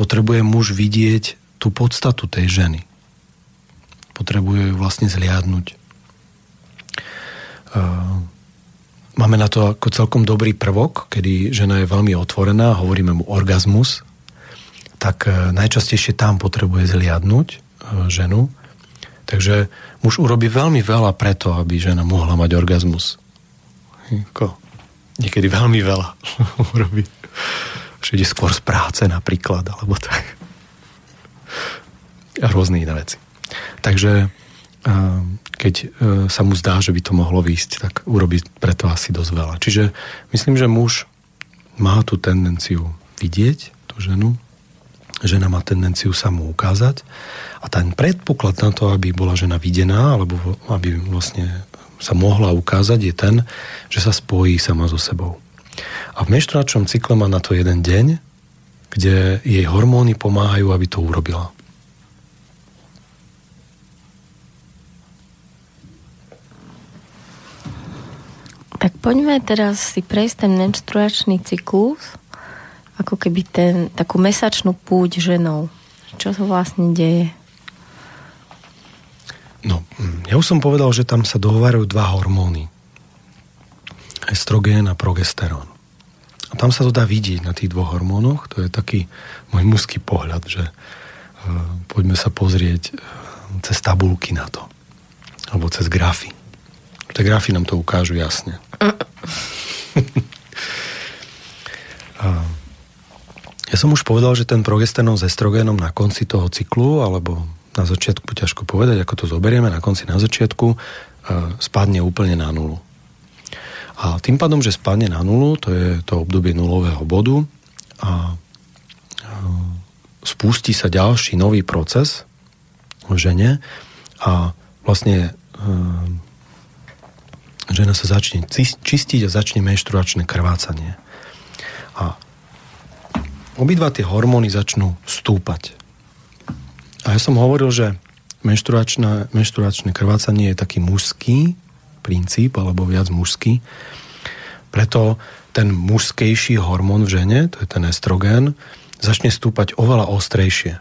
potrebuje muž vidieť tú podstatu tej ženy. Potrebuje ju vlastne zliadnúť. Máme na to ako celkom dobrý prvok, kedy žena je veľmi otvorená, hovoríme mu orgazmus, tak e, najčastejšie tam potrebuje zliadnúť e, ženu. Takže muž urobí veľmi veľa preto, aby žena mohla mať orgazmus. Niekedy veľmi veľa urobí že ide skôr z práce napríklad, alebo tak. A rôzne iné veci. Takže keď e, sa mu zdá, že by to mohlo výjsť, tak urobí preto asi dosť veľa. Čiže myslím, že muž má tú tendenciu vidieť tú ženu, žena má tendenciu sa mu ukázať a ten predpoklad na to, aby bola žena videná, alebo aby vlastne sa mohla ukázať, je ten, že sa spojí sama so sebou. A v menštruačnom cykle má na to jeden deň, kde jej hormóny pomáhajú, aby to urobila. Tak poďme teraz si prejsť ten menštruačný cyklus, ako keby ten, takú mesačnú púť ženou. Čo sa vlastne deje? No, ja už som povedal, že tam sa dohovárajú dva hormóny. Estrogén a progesterón. A tam sa to dá vidieť na tých dvoch hormónoch. To je taký môj mužský pohľad, že uh, poďme sa pozrieť cez tabulky na to. Alebo cez grafy. Tie grafy nám to ukážu jasne. ja som už povedal, že ten progesteron s estrogénom na konci toho cyklu, alebo na začiatku, ťažko povedať, ako to zoberieme, na konci, na začiatku, spadne úplne na nulu. A tým pádom, že spadne na nulu, to je to obdobie nulového bodu a spustí sa ďalší nový proces v žene a vlastne žena sa začne čistiť a začne menštruačné krvácanie. A obidva tie hormóny začnú stúpať. A ja som hovoril, že menštruačné, menštruačné krvácanie je taký mužský princíp, alebo viac mužský. Preto ten mužskejší hormón v žene, to je ten estrogen, začne stúpať oveľa ostrejšie.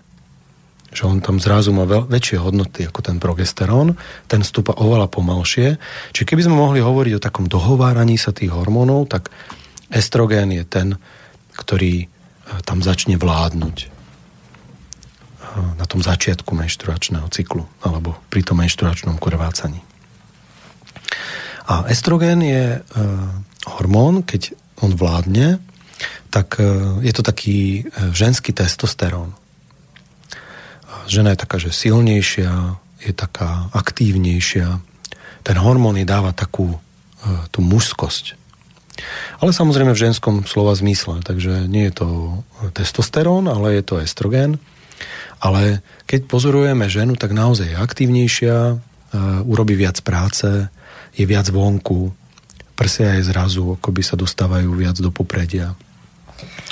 Že on tam zrazu má veľ, väčšie hodnoty ako ten progesterón, ten stúpa oveľa pomalšie. Čiže keby sme mohli hovoriť o takom dohováraní sa tých hormónov, tak estrogén je ten, ktorý e, tam začne vládnuť e, na tom začiatku menštruačného cyklu alebo pri tom menštruačnom krvácaní. A estrogén je e, hormón, keď on vládne, tak e, je to taký e, ženský testosterón. Žena je taká, že silnejšia, je taká aktívnejšia. Ten hormón jej dáva takú tú mužskosť. Ale samozrejme v ženskom slova zmysle, takže nie je to testosterón, ale je to estrogen. Ale keď pozorujeme ženu, tak naozaj je aktívnejšia, urobí viac práce, je viac vonku, prsia aj zrazu, akoby sa dostávajú viac do popredia.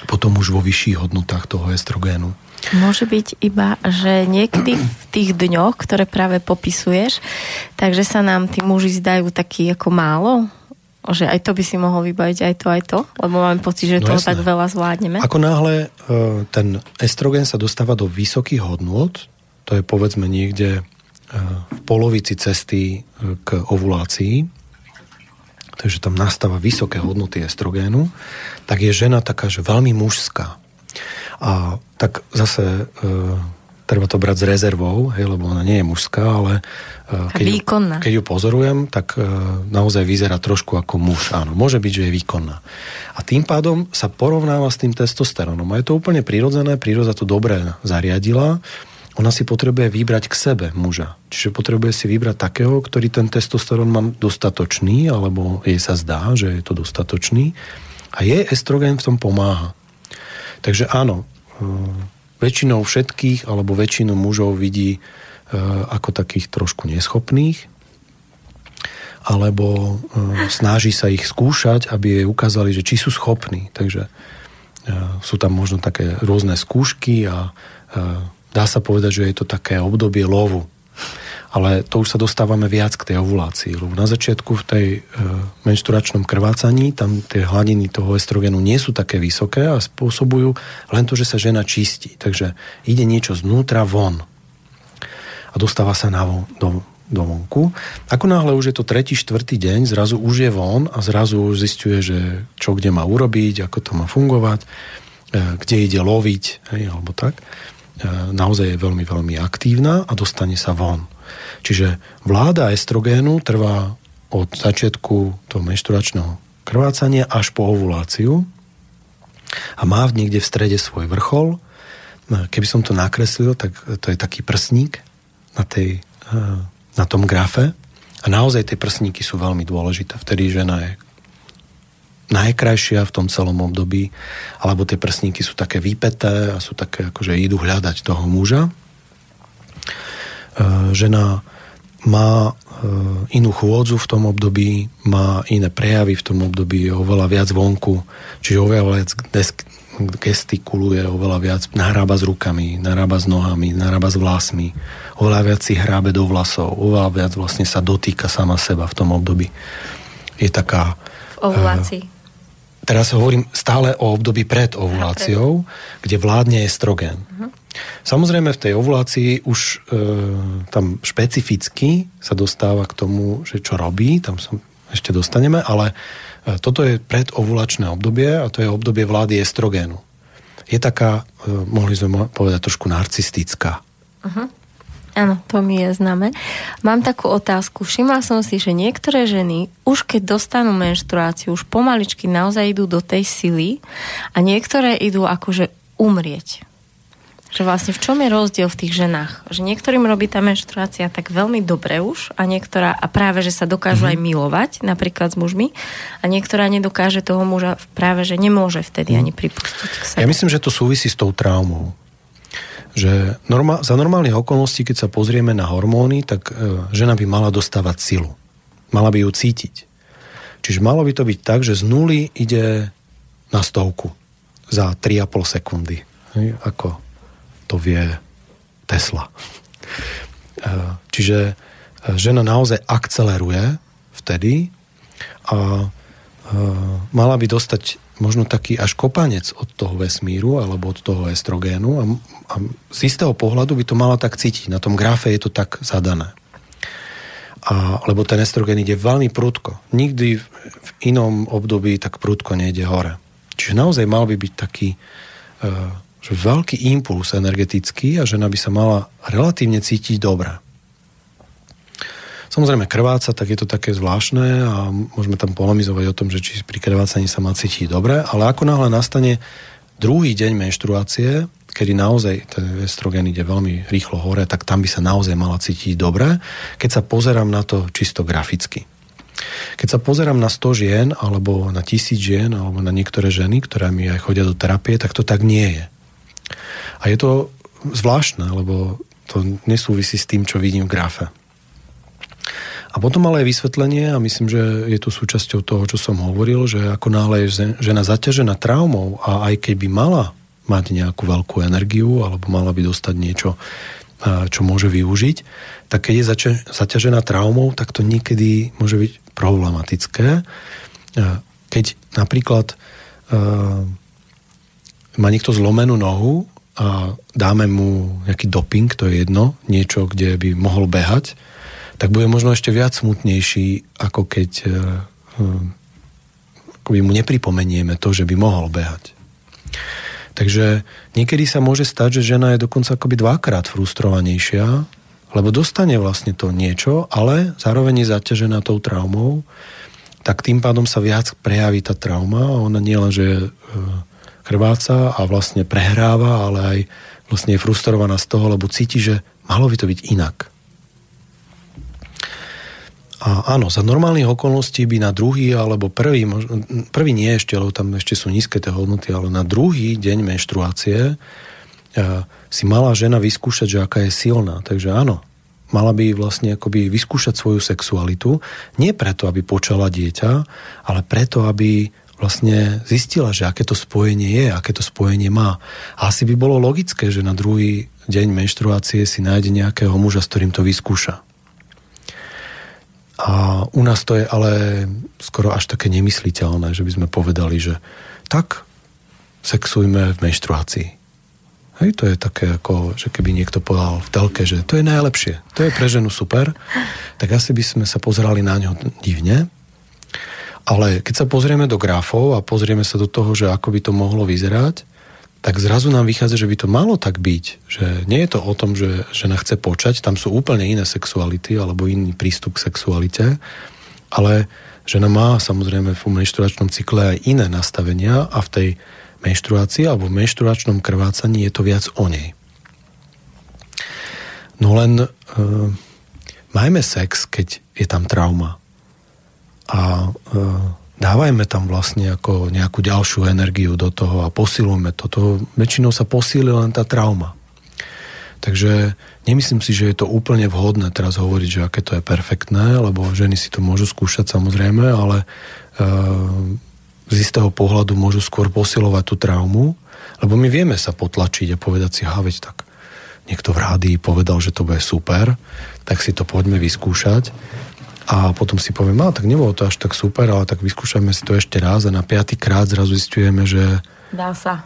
Potom už vo vyšších hodnotách toho estrogénu. Môže byť iba, že niekedy v tých dňoch, ktoré práve popisuješ, takže sa nám tí muži zdajú taký ako málo? Že aj to by si mohol vybaviť, aj to, aj to? Lebo máme pocit, že no toho jasné. tak veľa zvládneme. Ako náhle e, ten estrogen sa dostáva do vysokých hodnôt, to je povedzme niekde v polovici cesty e, k ovulácii, takže tam nastáva vysoké hodnoty estrogénu, tak je žena taká, že veľmi mužská. A tak zase e, treba to brať s rezervou, hej, lebo ona nie je mužská, ale e, keď, ju, keď ju pozorujem, tak e, naozaj vyzerá trošku ako muž. Áno, môže byť, že je výkonná. A tým pádom sa porovnáva s tým testosterónom. A je to úplne prirodzené, príroda to dobre zariadila ona si potrebuje vybrať k sebe muža. Čiže potrebuje si vybrať takého, ktorý ten testosterón má dostatočný, alebo jej sa zdá, že je to dostatočný. A jej estrogen v tom pomáha. Takže áno, e, väčšinou všetkých, alebo väčšinu mužov vidí e, ako takých trošku neschopných, alebo e, snaží sa ich skúšať, aby jej ukázali, že či sú schopní. Takže sú tam možno také rôzne skúšky a dá sa povedať, že je to také obdobie lovu. Ale to už sa dostávame viac k tej ovulácii. Lebo na začiatku v tej e, menšturačnom krvácaní tam tie hladiny toho estrogenu nie sú také vysoké a spôsobujú len to, že sa žena čistí. Takže ide niečo znútra von a dostáva sa na von, do, do vonku. Ako náhle už je to tretí, štvrtý deň, zrazu už je von a zrazu už zistuje, že čo kde má urobiť, ako to má fungovať, e, kde ide loviť, hej, alebo tak naozaj je veľmi, veľmi aktívna a dostane sa von. Čiže vláda estrogénu trvá od začiatku toho menšturačného krvácania až po ovuláciu a má v niekde v strede svoj vrchol. E, keby som to nakreslil, tak to je taký prsník na, tej, e, na tom grafe. A naozaj tie prsníky sú veľmi dôležité. Vtedy žena je najkrajšia v tom celom období, alebo tie prsníky sú také vypeté a sú také, akože idú hľadať toho muža. E, žena má e, inú chôdzu v tom období, má iné prejavy v tom období, je oveľa viac vonku, čiže oveľa viac gestikuluje, oveľa viac nahrába s rukami, nahrába s nohami, nahrába s vlasmi, oveľa viac si hrábe do vlasov, oveľa viac vlastne sa dotýka sama seba v tom období. Je taká... V ovulácii. Uh, Teraz hovorím stále o období pred ovuláciou, kde vládne estrogen. Uh-huh. Samozrejme v tej ovulácii už e, tam špecificky sa dostáva k tomu, že čo robí, tam sa ešte dostaneme, ale e, toto je predovulačné obdobie a to je obdobie vlády estrogénu. Je taká, e, mohli sme povedať, trošku narcistická. Uh-huh. Áno, to mi je známe. Mám takú otázku. Všimla som si, že niektoré ženy už keď dostanú menštruáciu, už pomaličky naozaj idú do tej sily a niektoré idú akože umrieť. Že vlastne v čom je rozdiel v tých ženách? Že niektorým robí tá menštruácia tak veľmi dobre už a niektorá, a práve, že sa dokážu mm-hmm. aj milovať, napríklad s mužmi, a niektorá nedokáže toho muža práve, že nemôže vtedy mm. ani pripustiť k sebe. Ja myslím, že to súvisí s tou traumou že norma- za normálnych okolností, keď sa pozrieme na hormóny, tak e, žena by mala dostávať silu. Mala by ju cítiť. Čiže malo by to byť tak, že z nuly ide na stovku za 3,5 sekundy. Hej, ako to vie Tesla. E, čiže e, žena naozaj akceleruje vtedy a e, mala by dostať možno taký až kopanec od toho vesmíru alebo od toho estrogénu a, a z istého pohľadu by to mala tak cítiť. Na tom grafe je to tak zadané. A, lebo ten estrogen ide veľmi prudko. Nikdy v, inom období tak prudko nejde hore. Čiže naozaj mal by byť taký e, že veľký impuls energetický a žena by sa mala relatívne cítiť dobre. Samozrejme, krváca, tak je to také zvláštne a môžeme tam polemizovať o tom, že či pri krvácaní sa má cítiť dobre, ale ako náhle nastane druhý deň menštruácie, kedy naozaj ten estrogen ide veľmi rýchlo hore, tak tam by sa naozaj mala cítiť dobre, keď sa pozerám na to čisto graficky. Keď sa pozerám na 100 žien, alebo na tisíc žien, alebo na niektoré ženy, ktoré mi aj chodia do terapie, tak to tak nie je. A je to zvláštne, lebo to nesúvisí s tým, čo vidím v grafe. A potom ale aj vysvetlenie, a myslím, že je to súčasťou toho, čo som hovoril, že ako náhle je žena zaťažená traumou a aj keby mala mať nejakú veľkú energiu alebo mala by dostať niečo, čo môže využiť, tak keď je zaťažená traumou, tak to niekedy môže byť problematické. Keď napríklad má niekto zlomenú nohu a dáme mu nejaký doping, to je jedno, niečo, kde by mohol behať, tak bude možno ešte viac smutnejší, ako keď e, e, akoby mu nepripomenieme to, že by mohol behať. Takže niekedy sa môže stať, že žena je dokonca akoby dvakrát frustrovanejšia, lebo dostane vlastne to niečo, ale zároveň je zaťažená tou traumou, tak tým pádom sa viac prejaví tá trauma a ona nie len, že e, krváca a vlastne prehráva, ale aj vlastne je frustrovaná z toho, lebo cíti, že malo by to byť inak. A áno, za normálnych okolností by na druhý alebo prvý, prvý nie ešte, lebo tam ešte sú nízke tie hodnoty, ale na druhý deň menštruácie e, si mala žena vyskúšať, že aká je silná. Takže áno, mala by vlastne akoby vyskúšať svoju sexualitu, nie preto, aby počala dieťa, ale preto, aby vlastne zistila, že aké to spojenie je, aké to spojenie má. A asi by bolo logické, že na druhý deň menštruácie si nájde nejakého muža, s ktorým to vyskúša. A u nás to je ale skoro až také nemysliteľné, že by sme povedali, že tak sexujme v menštruácii. Hej, to je také ako, že keby niekto povedal v telke, že to je najlepšie, to je pre ženu super, tak asi by sme sa pozerali na ňo divne. Ale keď sa pozrieme do grafov a pozrieme sa do toho, že ako by to mohlo vyzerať, tak zrazu nám vychádza, že by to malo tak byť. Že nie je to o tom, že žena chce počať, tam sú úplne iné sexuality alebo iný prístup k sexualite, ale žena má samozrejme v menštruačnom cykle aj iné nastavenia a v tej menštruácii alebo v menštruačnom krvácaní je to viac o nej. No len e, majme sex, keď je tam trauma. A e, dávajme tam vlastne ako nejakú ďalšiu energiu do toho a posilujme to. to väčšinou sa posíli len tá trauma. Takže nemyslím si, že je to úplne vhodné teraz hovoriť, že aké to je perfektné, lebo ženy si to môžu skúšať samozrejme, ale e, z istého pohľadu môžu skôr posilovať tú traumu, lebo my vieme sa potlačiť a povedať si, ha, veď tak niekto v rádii povedal, že to bude super, tak si to poďme vyskúšať a potom si povieme, no tak nebolo to až tak super, ale tak vyskúšame si to ešte raz a na piatý krát zrazu zistujeme, že... Dá sa.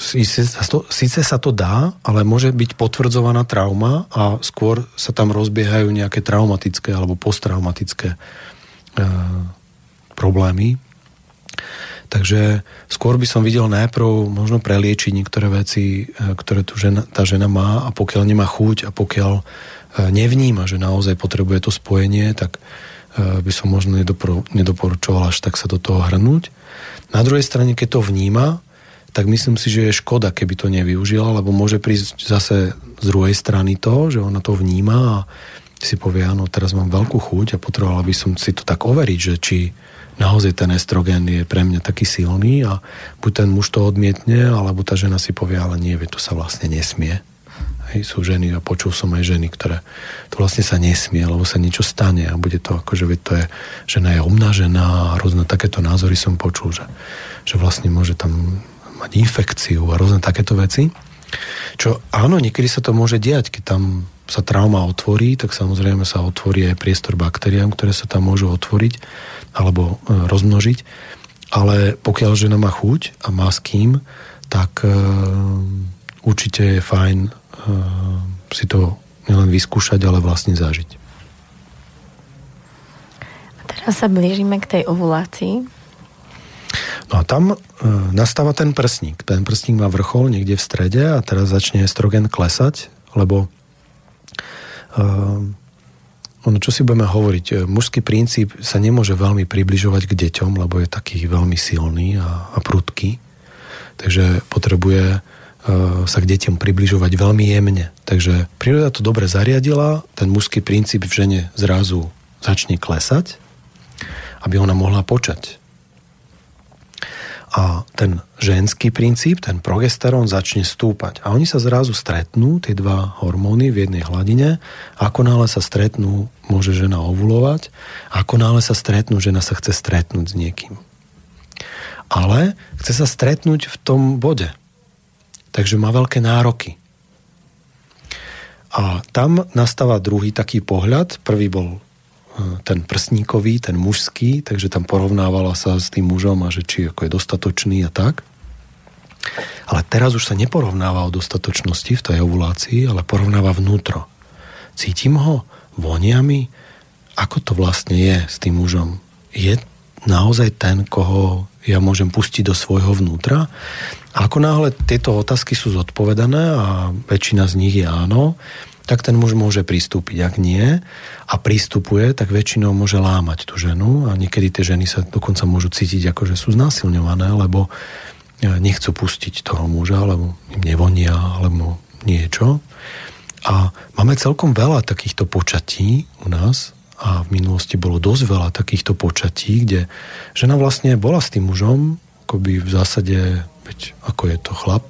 Síce sa, to, síce sa to dá, ale môže byť potvrdzovaná trauma a skôr sa tam rozbiehajú nejaké traumatické alebo posttraumatické e, problémy. Takže skôr by som videl najprv možno preliečiť niektoré veci, e, ktoré tu žena, tá žena má a pokiaľ nemá chuť a pokiaľ nevníma, že naozaj potrebuje to spojenie, tak e, by som možno nedoporučoval až tak sa do toho hrnúť. Na druhej strane, keď to vníma, tak myslím si, že je škoda, keby to nevyužila, lebo môže prísť zase z druhej strany to, že ona to vníma a si povie, áno, teraz mám veľkú chuť a potrebovala by som si to tak overiť, že či naozaj ten estrogen je pre mňa taký silný a buď ten muž to odmietne, alebo tá žena si povie, ale nie, to sa vlastne nesmie. Hej, sú ženy a počul som aj ženy, ktoré to vlastne sa nesmie, lebo sa niečo stane a bude to ako, že to je, žena je omnažená a rôzne takéto názory som počul, že, že vlastne môže tam mať infekciu a rôzne takéto veci. Čo áno, niekedy sa to môže diať, keď tam sa trauma otvorí, tak samozrejme sa otvorí aj priestor baktériám, ktoré sa tam môžu otvoriť alebo e, rozmnožiť. Ale pokiaľ žena má chuť a má s kým, tak e, určite je fajn si to nielen vyskúšať, ale vlastne zažiť. A teraz sa blížime k tej ovulácii. No a tam e, nastáva ten prsník. Ten prsník má vrchol niekde v strede a teraz začne estrogen klesať, lebo e, ono, čo si budeme hovoriť, e, mužský princíp sa nemôže veľmi približovať k deťom, lebo je taký veľmi silný a, a prudký. Takže potrebuje sa k deťom približovať veľmi jemne. Takže príroda to dobre zariadila, ten mužský princíp v žene zrazu začne klesať, aby ona mohla počať. A ten ženský princíp, ten progesterón začne stúpať. A oni sa zrazu stretnú, tie dva hormóny v jednej hladine. Ako náhle sa stretnú, môže žena ovulovať. Ako náhle sa stretnú, žena sa chce stretnúť s niekým. Ale chce sa stretnúť v tom bode. Takže má veľké nároky. A tam nastáva druhý taký pohľad. Prvý bol ten prsníkový, ten mužský, takže tam porovnávala sa s tým mužom a že či ako je dostatočný a tak. Ale teraz už sa neporovnáva o dostatočnosti v tej ovulácii, ale porovnáva vnútro. Cítim ho voniami, ako to vlastne je s tým mužom. Je naozaj ten, koho ja môžem pustiť do svojho vnútra? A ako náhle tieto otázky sú zodpovedané a väčšina z nich je áno, tak ten muž môže pristúpiť. Ak nie a pristupuje, tak väčšinou môže lámať tú ženu a niekedy tie ženy sa dokonca môžu cítiť ako, že sú znásilňované, lebo e, nechcú pustiť toho muža, alebo im nevonia, alebo niečo. A máme celkom veľa takýchto počatí u nás a v minulosti bolo dosť veľa takýchto počatí, kde žena vlastne bola s tým mužom, akoby v zásade, veď ako je to chlap,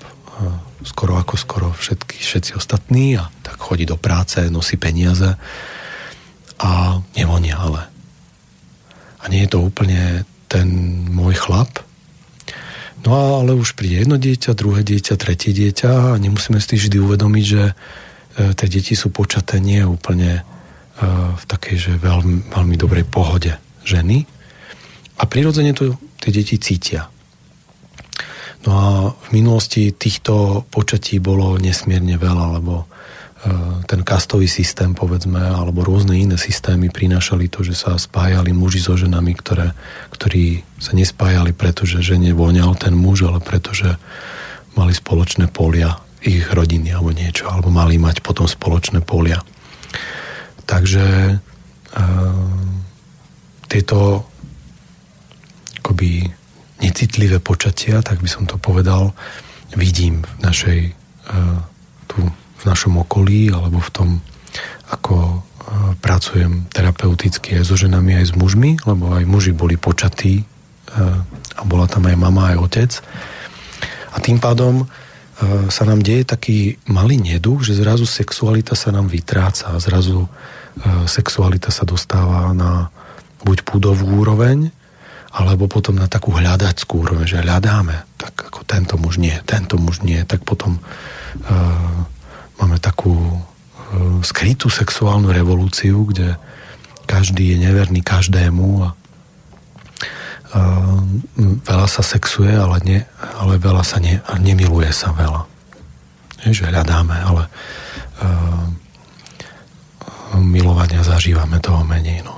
skoro ako skoro všetky, všetci ostatní a tak chodí do práce, nosí peniaze a nevonia ale. A nie je to úplne ten môj chlap. No ale už príde jedno dieťa, druhé dieťa, tretie dieťa a nemusíme si vždy uvedomiť, že e, tie deti sú počaté nie úplne v takej, že veľmi, veľmi dobrej pohode ženy. A prirodzene to tie deti cítia. No a v minulosti týchto počatí bolo nesmierne veľa, lebo e, ten kastový systém, povedzme, alebo rôzne iné systémy prinášali to, že sa spájali muži so ženami, ktoré, ktorí sa nespájali, pretože žene voňal ten muž, ale pretože mali spoločné polia ich rodiny alebo niečo, alebo mali mať potom spoločné polia. Takže e, tieto akoby necitlivé počatia, tak by som to povedal, vidím v našej, e, tu v našom okolí alebo v tom, ako e, pracujem terapeuticky aj so ženami, aj s mužmi, lebo aj muži boli počatí a bola tam aj mama, aj otec. A tým pádom sa nám deje taký malý neduch, že zrazu sexualita sa nám vytráca zrazu sexualita sa dostáva na buď púdovú úroveň, alebo potom na takú hľadačskú úroveň, že hľadáme, tak ako tento muž nie, tento muž nie, tak potom uh, máme takú uh, skrytú sexuálnu revolúciu, kde každý je neverný každému a veľa sa sexuje, ale, nie, ale veľa sa ne, nemiluje sa veľa. Je, že hľadáme, ale uh, milovania zažívame toho menej. No.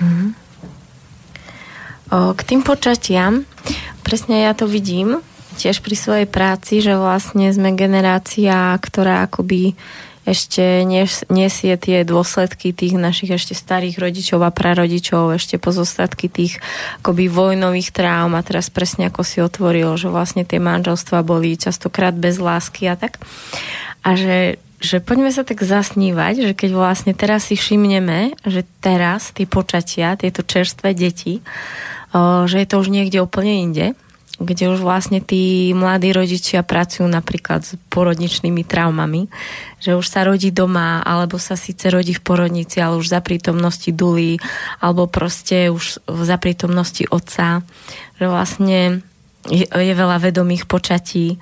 Mm-hmm. O, k tým počatiam, presne ja to vidím tiež pri svojej práci, že vlastne sme generácia, ktorá akoby ešte nesie tie dôsledky tých našich ešte starých rodičov a prarodičov, ešte pozostatky tých akoby vojnových traum a teraz presne ako si otvoril, že vlastne tie manželstva boli častokrát bez lásky a tak. A že, že poďme sa tak zasnívať, že keď vlastne teraz si všimneme, že teraz tie počatia, tieto čerstvé deti, že je to už niekde úplne inde, kde už vlastne tí mladí rodičia pracujú napríklad s porodničnými traumami, že už sa rodí doma, alebo sa síce rodí v porodnici, ale už za prítomnosti dulí, alebo proste už za prítomnosti otca, že vlastne je, je veľa vedomých počatí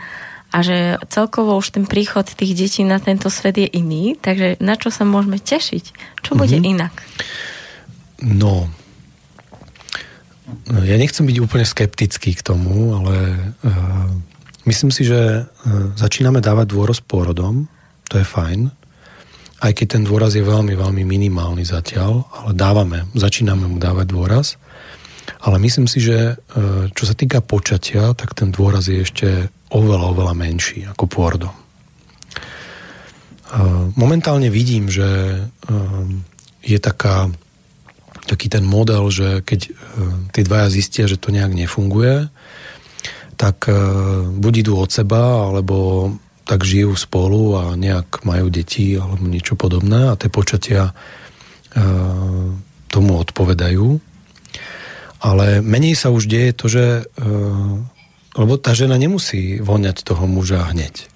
a že celkovo už ten príchod tých detí na tento svet je iný, takže na čo sa môžeme tešiť? Čo bude mm-hmm. inak? No, ja nechcem byť úplne skeptický k tomu, ale uh, myslím si, že uh, začíname dávať dôraz pôrodom, to je fajn, aj keď ten dôraz je veľmi, veľmi minimálny zatiaľ, ale dávame, začíname mu dávať dôraz. Ale myslím si, že uh, čo sa týka počatia, tak ten dôraz je ešte oveľa, oveľa menší ako pôrodom. Momentálne vidím, že je taká taký ten model, že keď e, tí dvaja zistia, že to nejak nefunguje, tak e, buď idú od seba, alebo tak žijú spolu a nejak majú deti alebo niečo podobné a tie počatia e, tomu odpovedajú. Ale menej sa už deje to, že lebo tá žena nemusí voňať toho muža hneď.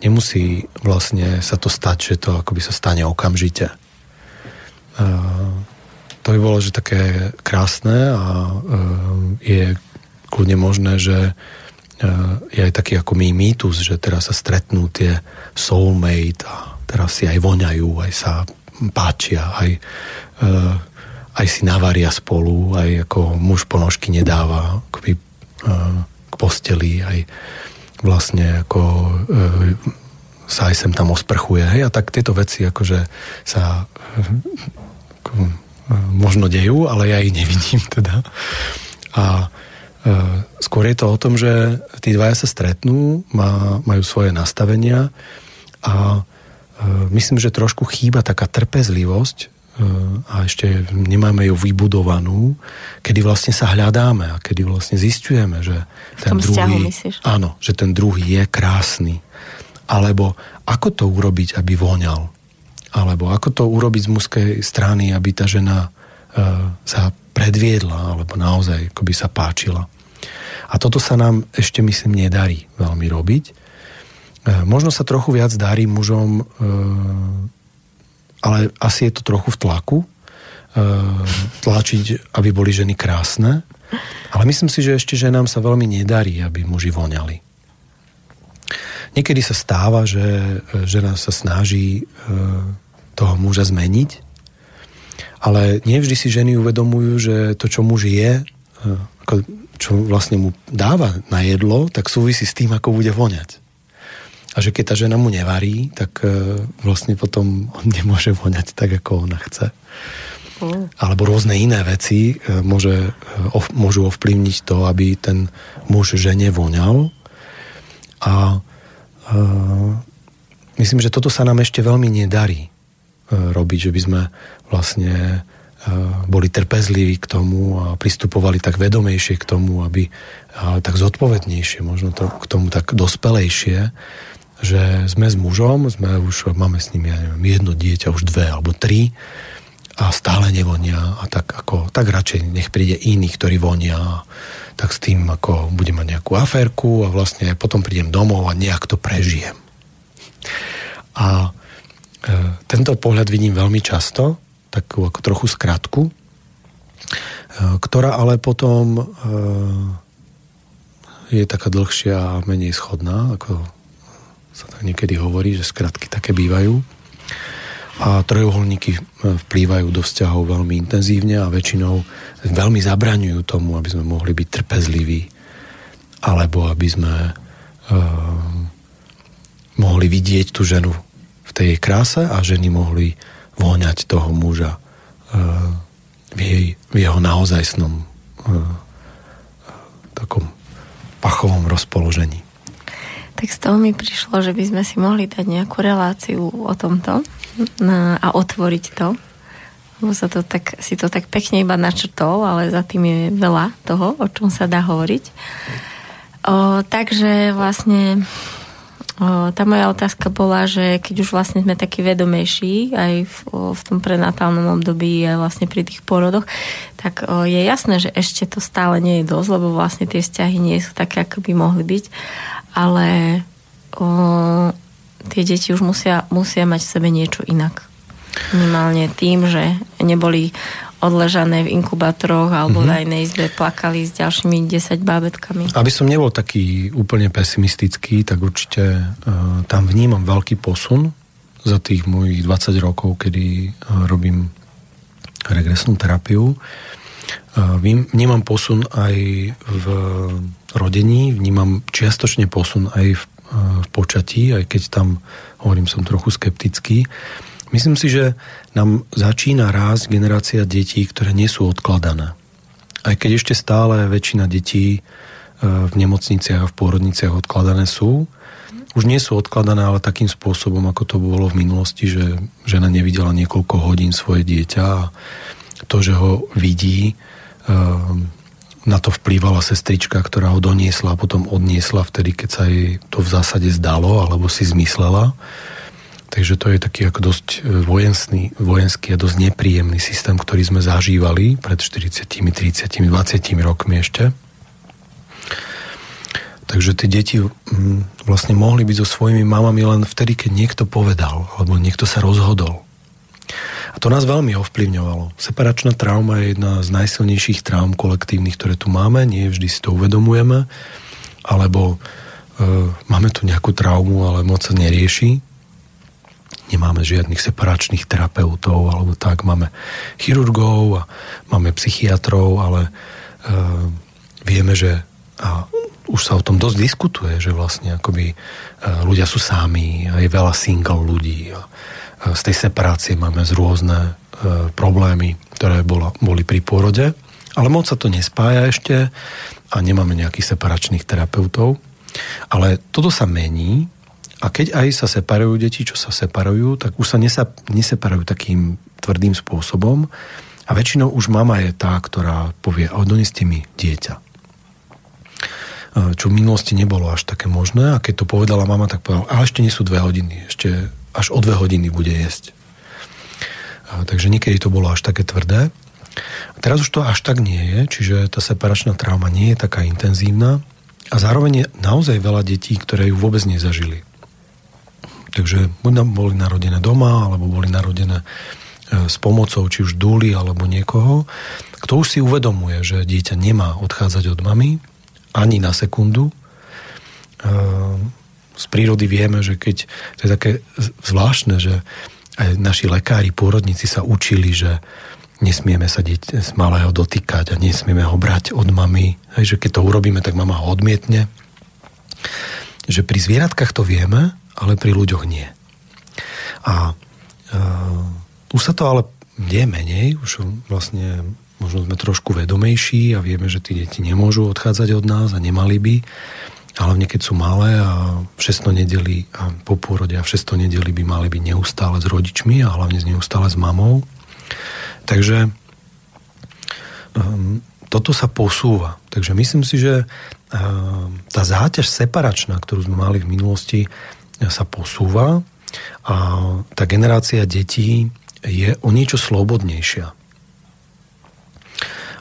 Nemusí vlastne sa to stať, že to akoby sa stane okamžite to by bolo, že také krásne a e, je kľudne možné, že e, je aj taký ako my mýtus, že teraz sa stretnú tie soulmate a teraz si aj voňajú, aj sa páčia, aj, e, aj si navaria spolu, aj ako muž ponožky nedáva akoby, k posteli, aj vlastne ako sa aj sem tam osprchuje. Hej? A tak tieto veci akože sa ako, možno dejú, ale ja ich nevidím teda. A e, skôr je to o tom, že tí dvaja sa stretnú, má, majú svoje nastavenia a e, myslím, že trošku chýba taká trpezlivosť e, a ešte nemáme ju vybudovanú, kedy vlastne sa hľadáme a kedy vlastne zistujeme, že ten druhý, vzťahu, áno, že ten druhý je krásny. Alebo ako to urobiť, aby voňal alebo ako to urobiť z mužskej strany, aby tá žena e, sa predviedla, alebo naozaj by sa páčila. A toto sa nám ešte, myslím, nedarí veľmi robiť. E, možno sa trochu viac darí mužom, e, ale asi je to trochu v tlaku, tlačiť, aby boli ženy krásne. Ale myslím si, že ešte ženám sa veľmi nedarí, aby muži voňali. Niekedy sa stáva, že žena sa snaží toho muža zmeniť. Ale nevždy si ženy uvedomujú, že to, čo muž je, e, čo vlastne mu dáva na jedlo, tak súvisí s tým, ako bude voňať. A že keď tá žena mu nevarí, tak e, vlastne potom on nemôže voňať tak, ako ona chce. Mm. Alebo rôzne iné veci e, môže, môžu ovplyvniť to, aby ten muž žene voňal. A, a myslím, že toto sa nám ešte veľmi nedarí. Robiť, že by sme vlastne e, boli trpezliví k tomu a pristupovali tak vedomejšie k tomu, aby tak zodpovednejšie, možno to, k tomu tak dospelejšie, že sme s mužom, sme už, máme s ním, ja neviem, jedno dieťa, už dve alebo tri a stále nevonia a tak ako, tak radšej nech príde iný, ktorý vonia tak s tým ako budem mať nejakú aférku a vlastne potom prídem domov a nejak to prežijem. A tento pohľad vidím veľmi často, takú ako trochu skratku, e, ktorá ale potom e, je taká dlhšia a menej schodná, ako sa tak niekedy hovorí, že skratky také bývajú. A trojuholníky vplývajú do vzťahov veľmi intenzívne a väčšinou veľmi zabraňujú tomu, aby sme mohli byť trpezliví alebo aby sme mohli vidieť tú ženu v tej kráse a ženy mohli voňať toho muža e, v, jej, v jeho naozajstnom takom pachovom rozpoložení. Tak z toho mi prišlo, že by sme si mohli dať nejakú reláciu o tomto a otvoriť to. Lebo sa to tak, si to tak pekne iba načrtol, ale za tým je veľa toho, o čom sa dá hovoriť. O, takže vlastne tá moja otázka bola, že keď už vlastne sme takí vedomejší aj v, v tom prenatálnom období a vlastne pri tých porodoch, tak je jasné, že ešte to stále nie je dosť, lebo vlastne tie vzťahy nie sú také, ako by mohli byť, ale o, tie deti už musia, musia mať v sebe niečo inak. Minimálne tým, že neboli odležané v inkubátoroch alebo mm-hmm. na inej izbe plakali s ďalšími 10 bábetkami. Aby som nebol taký úplne pesimistický, tak určite uh, tam vnímam veľký posun za tých mojich 20 rokov, kedy uh, robím regresnú terapiu. Uh, vnímam posun aj v rodení, vnímam čiastočne posun aj v, v počatí, aj keď tam, hovorím, som trochu skeptický. Myslím si, že nám začína rásť generácia detí, ktoré nie sú odkladané. Aj keď ešte stále väčšina detí e, v nemocniciach a v pôrodniciach odkladané sú, už nie sú odkladané, ale takým spôsobom, ako to bolo v minulosti, že žena nevidela niekoľko hodín svoje dieťa a to, že ho vidí, e, na to vplývala sestrička, ktorá ho doniesla a potom odniesla vtedy, keď sa jej to v zásade zdalo alebo si zmyslela. Takže to je taký ako dosť e, vojenský, vojenský a dosť nepríjemný systém, ktorý sme zažívali pred 40, 30, 20 rokmi ešte. Takže tie deti vlastne mohli byť so svojimi mamami len vtedy, keď niekto povedal, alebo niekto sa rozhodol. A to nás veľmi ovplyvňovalo. Separačná trauma je jedna z najsilnejších traum kolektívnych, ktoré tu máme. Nie vždy si to uvedomujeme. Alebo e, máme tu nejakú traumu, ale moc sa nerieši nemáme žiadnych separačných terapeutov alebo tak, máme chirurgov a máme psychiatrov, ale e, vieme, že a už sa o tom dosť diskutuje, že vlastne akoby e, ľudia sú sami a je veľa single ľudí a, a z tej separácie máme z rôzne e, problémy, ktoré bola, boli pri pôrode, ale moc sa to nespája ešte a nemáme nejakých separačných terapeutov. Ale toto sa mení a keď aj sa separujú deti, čo sa separujú, tak už sa nesa, neseparujú takým tvrdým spôsobom a väčšinou už mama je tá, ktorá povie, a doneste mi dieťa. Čo v minulosti nebolo až také možné a keď to povedala mama, tak povedala, a ešte nie sú dve hodiny, ešte až o dve hodiny bude jesť. A takže niekedy to bolo až také tvrdé. A teraz už to až tak nie je, čiže tá separačná trauma nie je taká intenzívna a zároveň je naozaj veľa detí, ktoré ju vôbec nezažili. Takže buď nám boli narodené doma, alebo boli narodené e, s pomocou či už dúly alebo niekoho, kto už si uvedomuje, že dieťa nemá odchádzať od mamy ani na sekundu. E, z prírody vieme, že keď to je také zvláštne, že aj naši lekári, pôrodníci sa učili, že nesmieme sa dieť z malého dotýkať a nesmieme ho brať od mamy. Hej, že keď to urobíme, tak mama ho odmietne. Že pri zvieratkách to vieme, ale pri ľuďoch nie. A uh, už sa to ale nie menej, už vlastne možno sme trošku vedomejší a vieme, že tí deti nemôžu odchádzať od nás a nemali by, hlavne keď sú malé a v 6. nedeli a po pôrode a v 6. nedeli by mali byť neustále s rodičmi a hlavne neustále s mamou. Takže um, toto sa posúva. Takže myslím si, že um, tá záťaž separačná, ktorú sme mali v minulosti, sa posúva a tá generácia detí je o niečo slobodnejšia.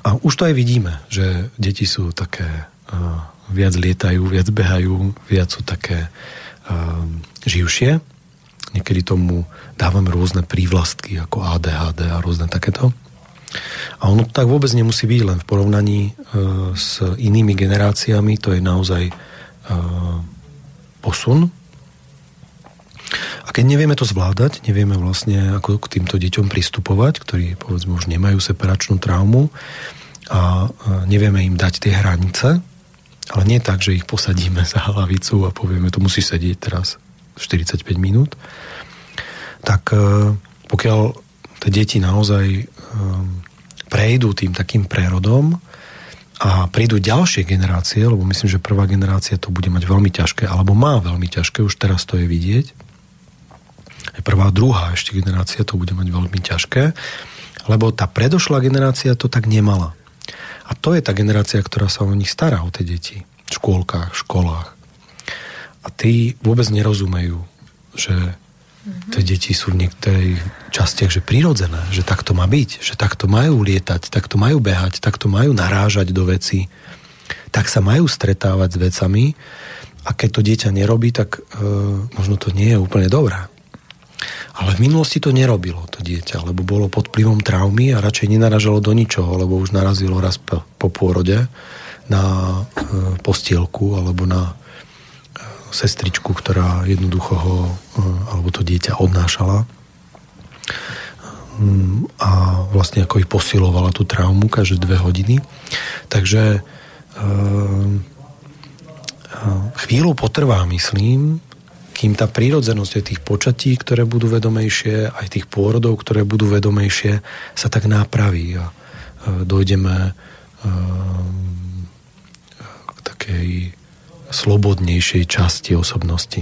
A už to aj vidíme, že deti sú také uh, viac lietajú, viac behajú, viac sú také uh, živšie. Niekedy tomu dávame rôzne prívlastky ako ADHD a rôzne takéto. A ono tak vôbec nemusí byť, len v porovnaní uh, s inými generáciami to je naozaj uh, posun a keď nevieme to zvládať, nevieme vlastne ako k týmto deťom pristupovať, ktorí povedzme už nemajú separačnú traumu a nevieme im dať tie hranice, ale nie tak, že ich posadíme za hlavicu a povieme, to musí sedieť teraz 45 minút, tak e, pokiaľ tie deti naozaj e, prejdú tým takým prerodom, a prídu ďalšie generácie, lebo myslím, že prvá generácia to bude mať veľmi ťažké, alebo má veľmi ťažké, už teraz to je vidieť. Aj prvá, druhá ešte generácia to bude mať veľmi ťažké, lebo tá predošlá generácia to tak nemala. A to je tá generácia, ktorá sa o nich stará, o tie deti. V škôlkach, v školách. A tí vôbec nerozumejú, že Mm-hmm. Tie deti sú v niektorej častiach, že prirodzené, že takto má byť, že takto majú lietať, takto majú behať, takto majú narážať do veci, tak sa majú stretávať s vecami a keď to dieťa nerobí, tak e, možno to nie je úplne dobré. Ale v minulosti to nerobilo, to dieťa, lebo bolo pod vplyvom traumy a radšej nenaražalo do ničoho, lebo už narazilo raz po, pôrode na e, postielku alebo na sestričku, ktorá jednoducho ho, eh, alebo to dieťa odnášala mm, a vlastne ako ich posilovala tú traumu každé dve hodiny. Takže chvíľu potrvá, myslím, kým tá prírodzenosť aj tých počatí, ktoré budú vedomejšie, aj tých pôrodov, ktoré budú vedomejšie, sa tak nápraví a dojdeme k takej slobodnejšej časti osobnosti.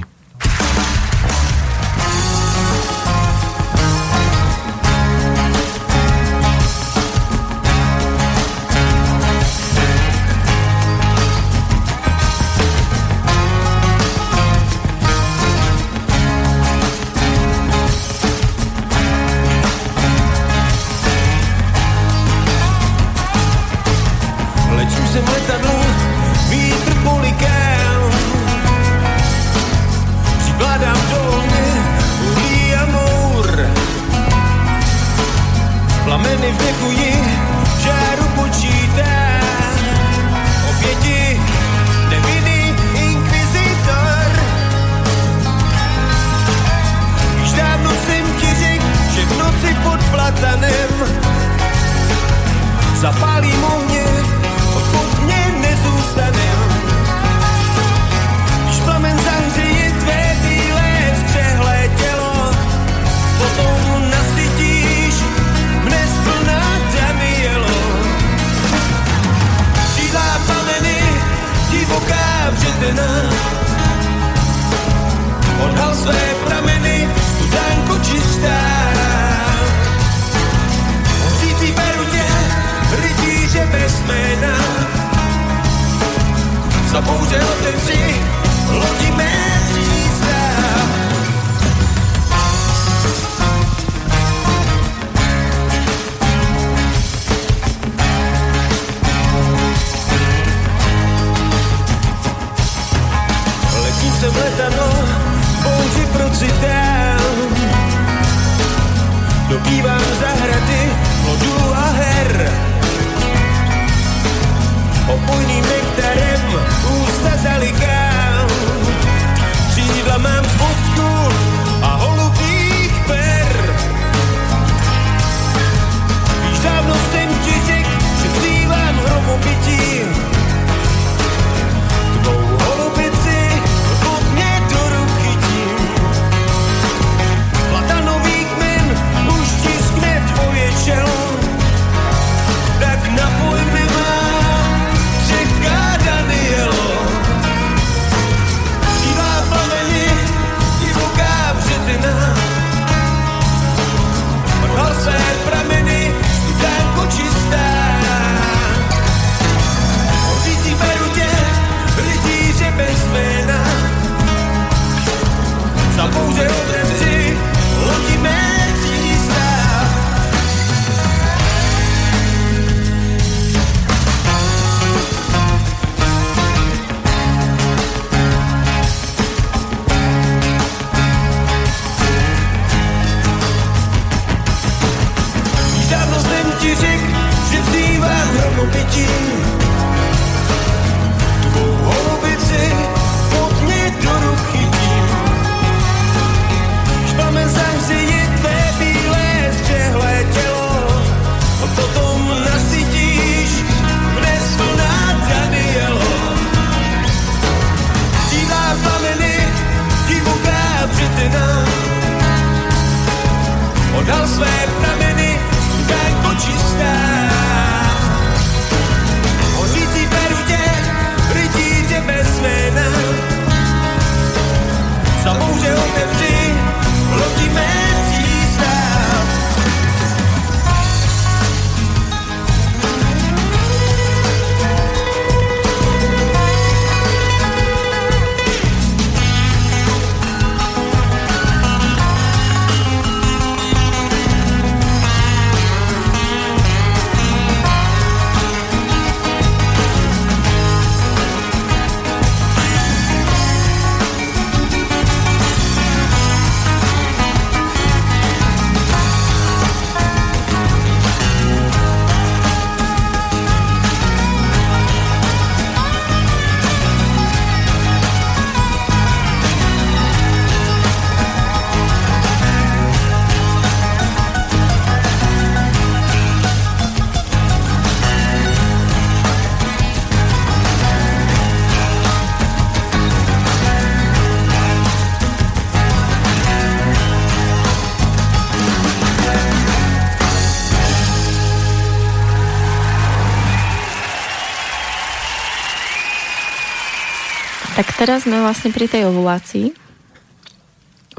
Teraz sme vlastne pri tej ovulácii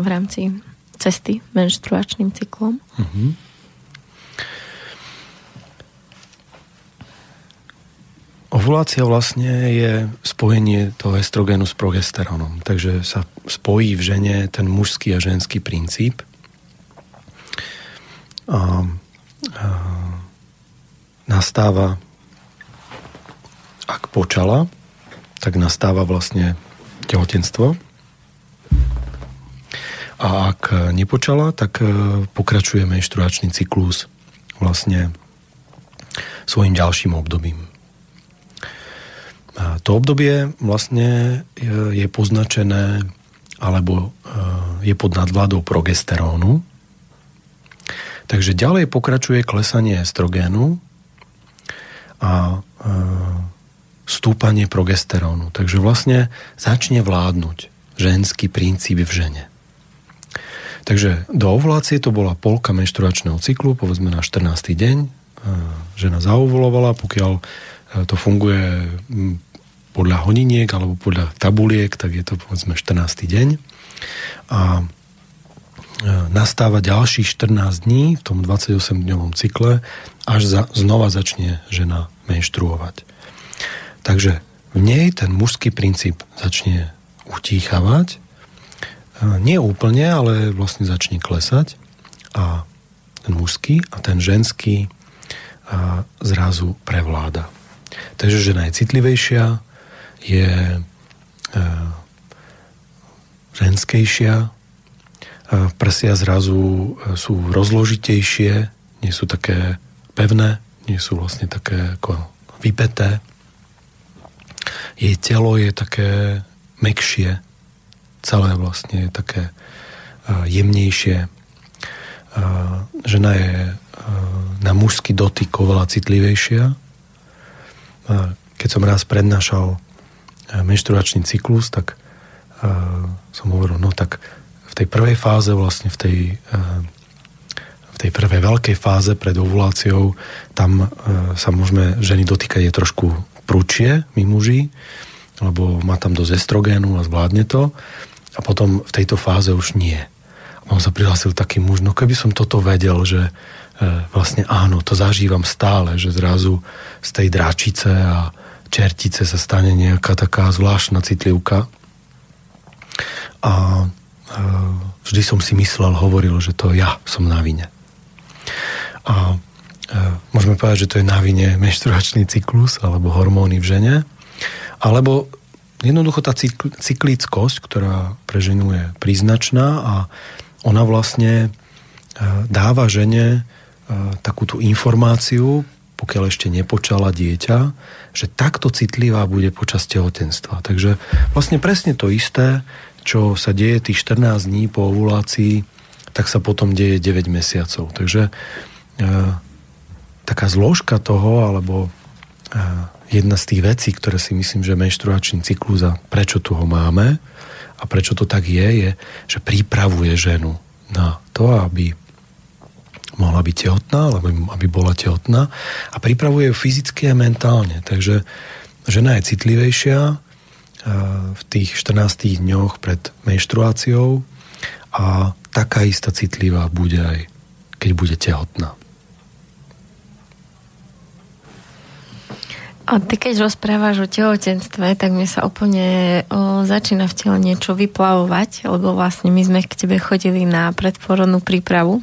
v rámci cesty menštruačným cyklom. Uh-huh. Ovulácia vlastne je spojenie toho estrogénu s progesterónom. Takže sa spojí v žene ten mužský a ženský princíp. A, a nastáva, ak počala, tak nastáva vlastne tehotenstvo. A ak nepočala, tak e, pokračuje menštruačný cyklus vlastne svojim ďalším obdobím. A to obdobie vlastne je poznačené alebo e, je pod nadvládou progesterónu. Takže ďalej pokračuje klesanie estrogénu a e, stúpanie progesterónu. Takže vlastne začne vládnuť ženský princíp v žene. Takže do ovulácie to bola polka menštruačného cyklu, povedzme na 14. deň. Žena zaovulovala, pokiaľ e, to funguje podľa honiniek alebo podľa tabuliek, tak je to povedzme 14. deň. A e, nastáva ďalších 14 dní v tom 28-dňovom cykle, až za, znova začne žena menštruovať. Takže v nej ten mužský princíp začne utíchavať, nie úplne, ale vlastne začne klesať. A ten mužský a ten ženský zrazu prevláda. Takže žena je citlivejšia, je ženskejšia, prsia zrazu sú rozložitejšie, nie sú také pevné, nie sú vlastne také ako vypeté jej telo je také mekšie, celé vlastne je také jemnejšie. Žena je na mužský dotyk oveľa citlivejšia. Keď som raz prednášal menštruačný cyklus, tak som hovoril, no tak v tej prvej fáze, vlastne v tej, v tej prvej veľkej fáze pred ovuláciou, tam sa môžeme ženy dotýkať je trošku prúčie, my muži, lebo má tam dosť estrogénu a zvládne to. A potom v tejto fáze už nie. A on sa prihlásil taký muž, no keby som toto vedel, že e, vlastne áno, to zažívam stále, že zrazu z tej dráčice a čertice sa stane nejaká taká zvláštna citlivka. A e, vždy som si myslel, hovoril, že to ja som na vine. A môžeme povedať, že to je na vine menštruačný cyklus alebo hormóny v žene, alebo jednoducho tá cyklickosť, ktorá pre ženu je príznačná a ona vlastne e, dáva žene e, takú tú informáciu, pokiaľ ešte nepočala dieťa, že takto citlivá bude počas tehotenstva. Takže vlastne presne to isté, čo sa deje tých 14 dní po ovulácii, tak sa potom deje 9 mesiacov. Takže taká zložka toho, alebo jedna z tých vecí, ktoré si myslím, že menštruačný cyklus a prečo tu ho máme a prečo to tak je, je, že pripravuje ženu na to, aby mohla byť tehotná, alebo aby bola tehotná a pripravuje ju fyzicky a mentálne. Takže žena je citlivejšia v tých 14 dňoch pred menštruáciou a taká istá citlivá bude aj keď bude tehotná. A ty keď rozprávaš o tehotenstve, tak mi sa úplne o, začína v tele niečo vyplavovať, lebo vlastne my sme k tebe chodili na predporodnú prípravu.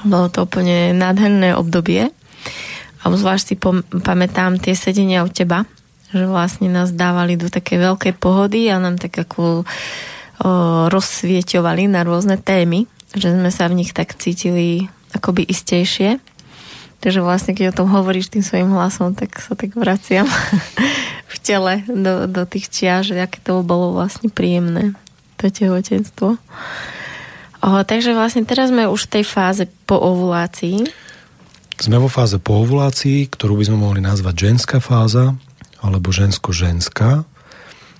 Bolo to úplne nádherné obdobie. A zvlášť si pom- pamätám tie sedenia u teba, že vlastne nás dávali do také veľkej pohody a nám tak ako o, rozsvieťovali na rôzne témy, že sme sa v nich tak cítili akoby istejšie. Takže vlastne, keď o tom hovoríš tým svojim hlasom, tak sa tak vraciam v tele do, do tých čia, že aké to bolo vlastne príjemné, to tehotenstvo. O, takže vlastne teraz sme už v tej fáze po ovulácii. Sme vo fáze po ovulácii, ktorú by sme mohli nazvať ženská fáza, alebo žensko-ženská.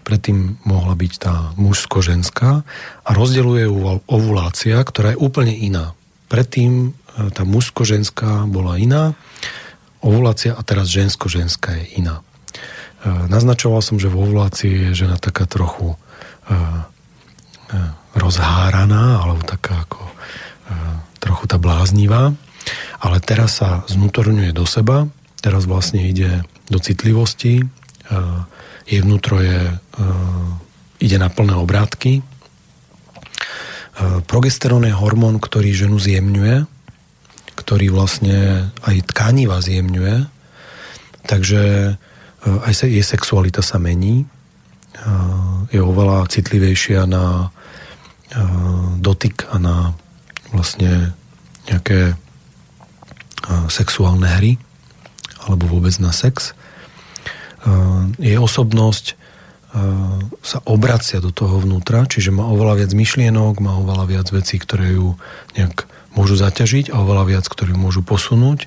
Predtým mohla byť tá mužsko-ženská a rozdeluje ovulácia, ktorá je úplne iná. Predtým tá mužsko-ženská bola iná, ovulácia a teraz žensko-ženská je iná. naznačoval som, že vo ovulácii je žena taká trochu rozháraná, alebo taká ako trochu tá bláznivá, ale teraz sa znutorňuje do seba, teraz vlastne ide do citlivosti, jej vnútro je, ide na plné obrátky. Progesterón je hormón, ktorý ženu zjemňuje, ktorý vlastne aj tkaniva zjemňuje, takže aj jej sexualita sa mení, je oveľa citlivejšia na dotyk a na vlastne nejaké sexuálne hry alebo vôbec na sex. Jej osobnosť sa obracia do toho vnútra, čiže má oveľa viac myšlienok, má oveľa viac vecí, ktoré ju nejak môžu zaťažiť a oveľa viac, ktoré ju môžu posunúť.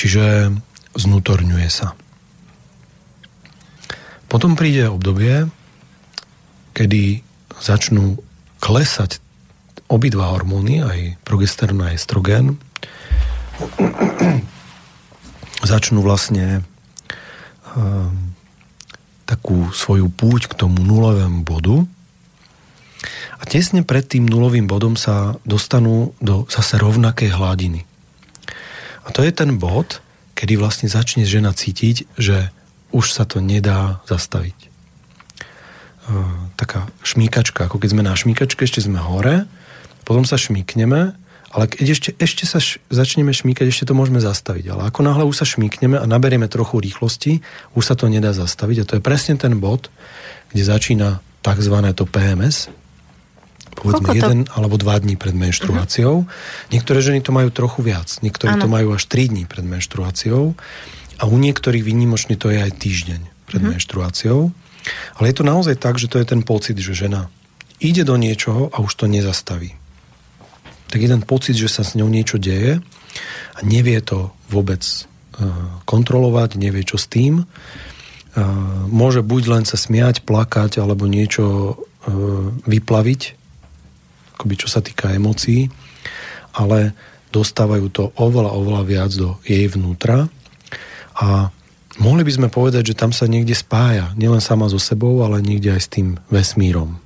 Čiže znutorňuje sa. Potom príde obdobie, kedy začnú klesať obidva hormóny, aj progesterón a estrogen, začnú vlastne um, takú svoju púť k tomu nulovému bodu a tesne pred tým nulovým bodom sa dostanú do zase rovnakej hladiny. A to je ten bod, kedy vlastne začne žena cítiť, že už sa to nedá zastaviť. E, taká šmíkačka, ako keď sme na šmíkačke, ešte sme hore, potom sa šmíkneme, ale keď ešte, ešte sa š, začneme šmíkať, ešte to môžeme zastaviť. Ale ako náhle už sa šmíkneme a naberieme trochu rýchlosti, už sa to nedá zastaviť. A to je presne ten bod, kde začína tzv. to PMS, povedzme Koľko jeden to... alebo dva dní pred menštruáciou. Uh-huh. Niektoré ženy to majú trochu viac, niektoré ano. to majú až 3 dní pred menštruáciou. A u niektorých výnimočne to je aj týždeň pred mm-hmm. menštruáciou. Ale je to naozaj tak, že to je ten pocit, že žena ide do niečoho a už to nezastaví. Tak je ten pocit, že sa s ňou niečo deje a nevie to vôbec uh, kontrolovať, nevie čo s tým. Uh, môže buď len sa smiať, plakať alebo niečo uh, vyplaviť, akoby čo sa týka emócií, ale dostávajú to oveľa, oveľa viac do jej vnútra a mohli by sme povedať, že tam sa niekde spája, nielen sama so sebou, ale niekde aj s tým vesmírom.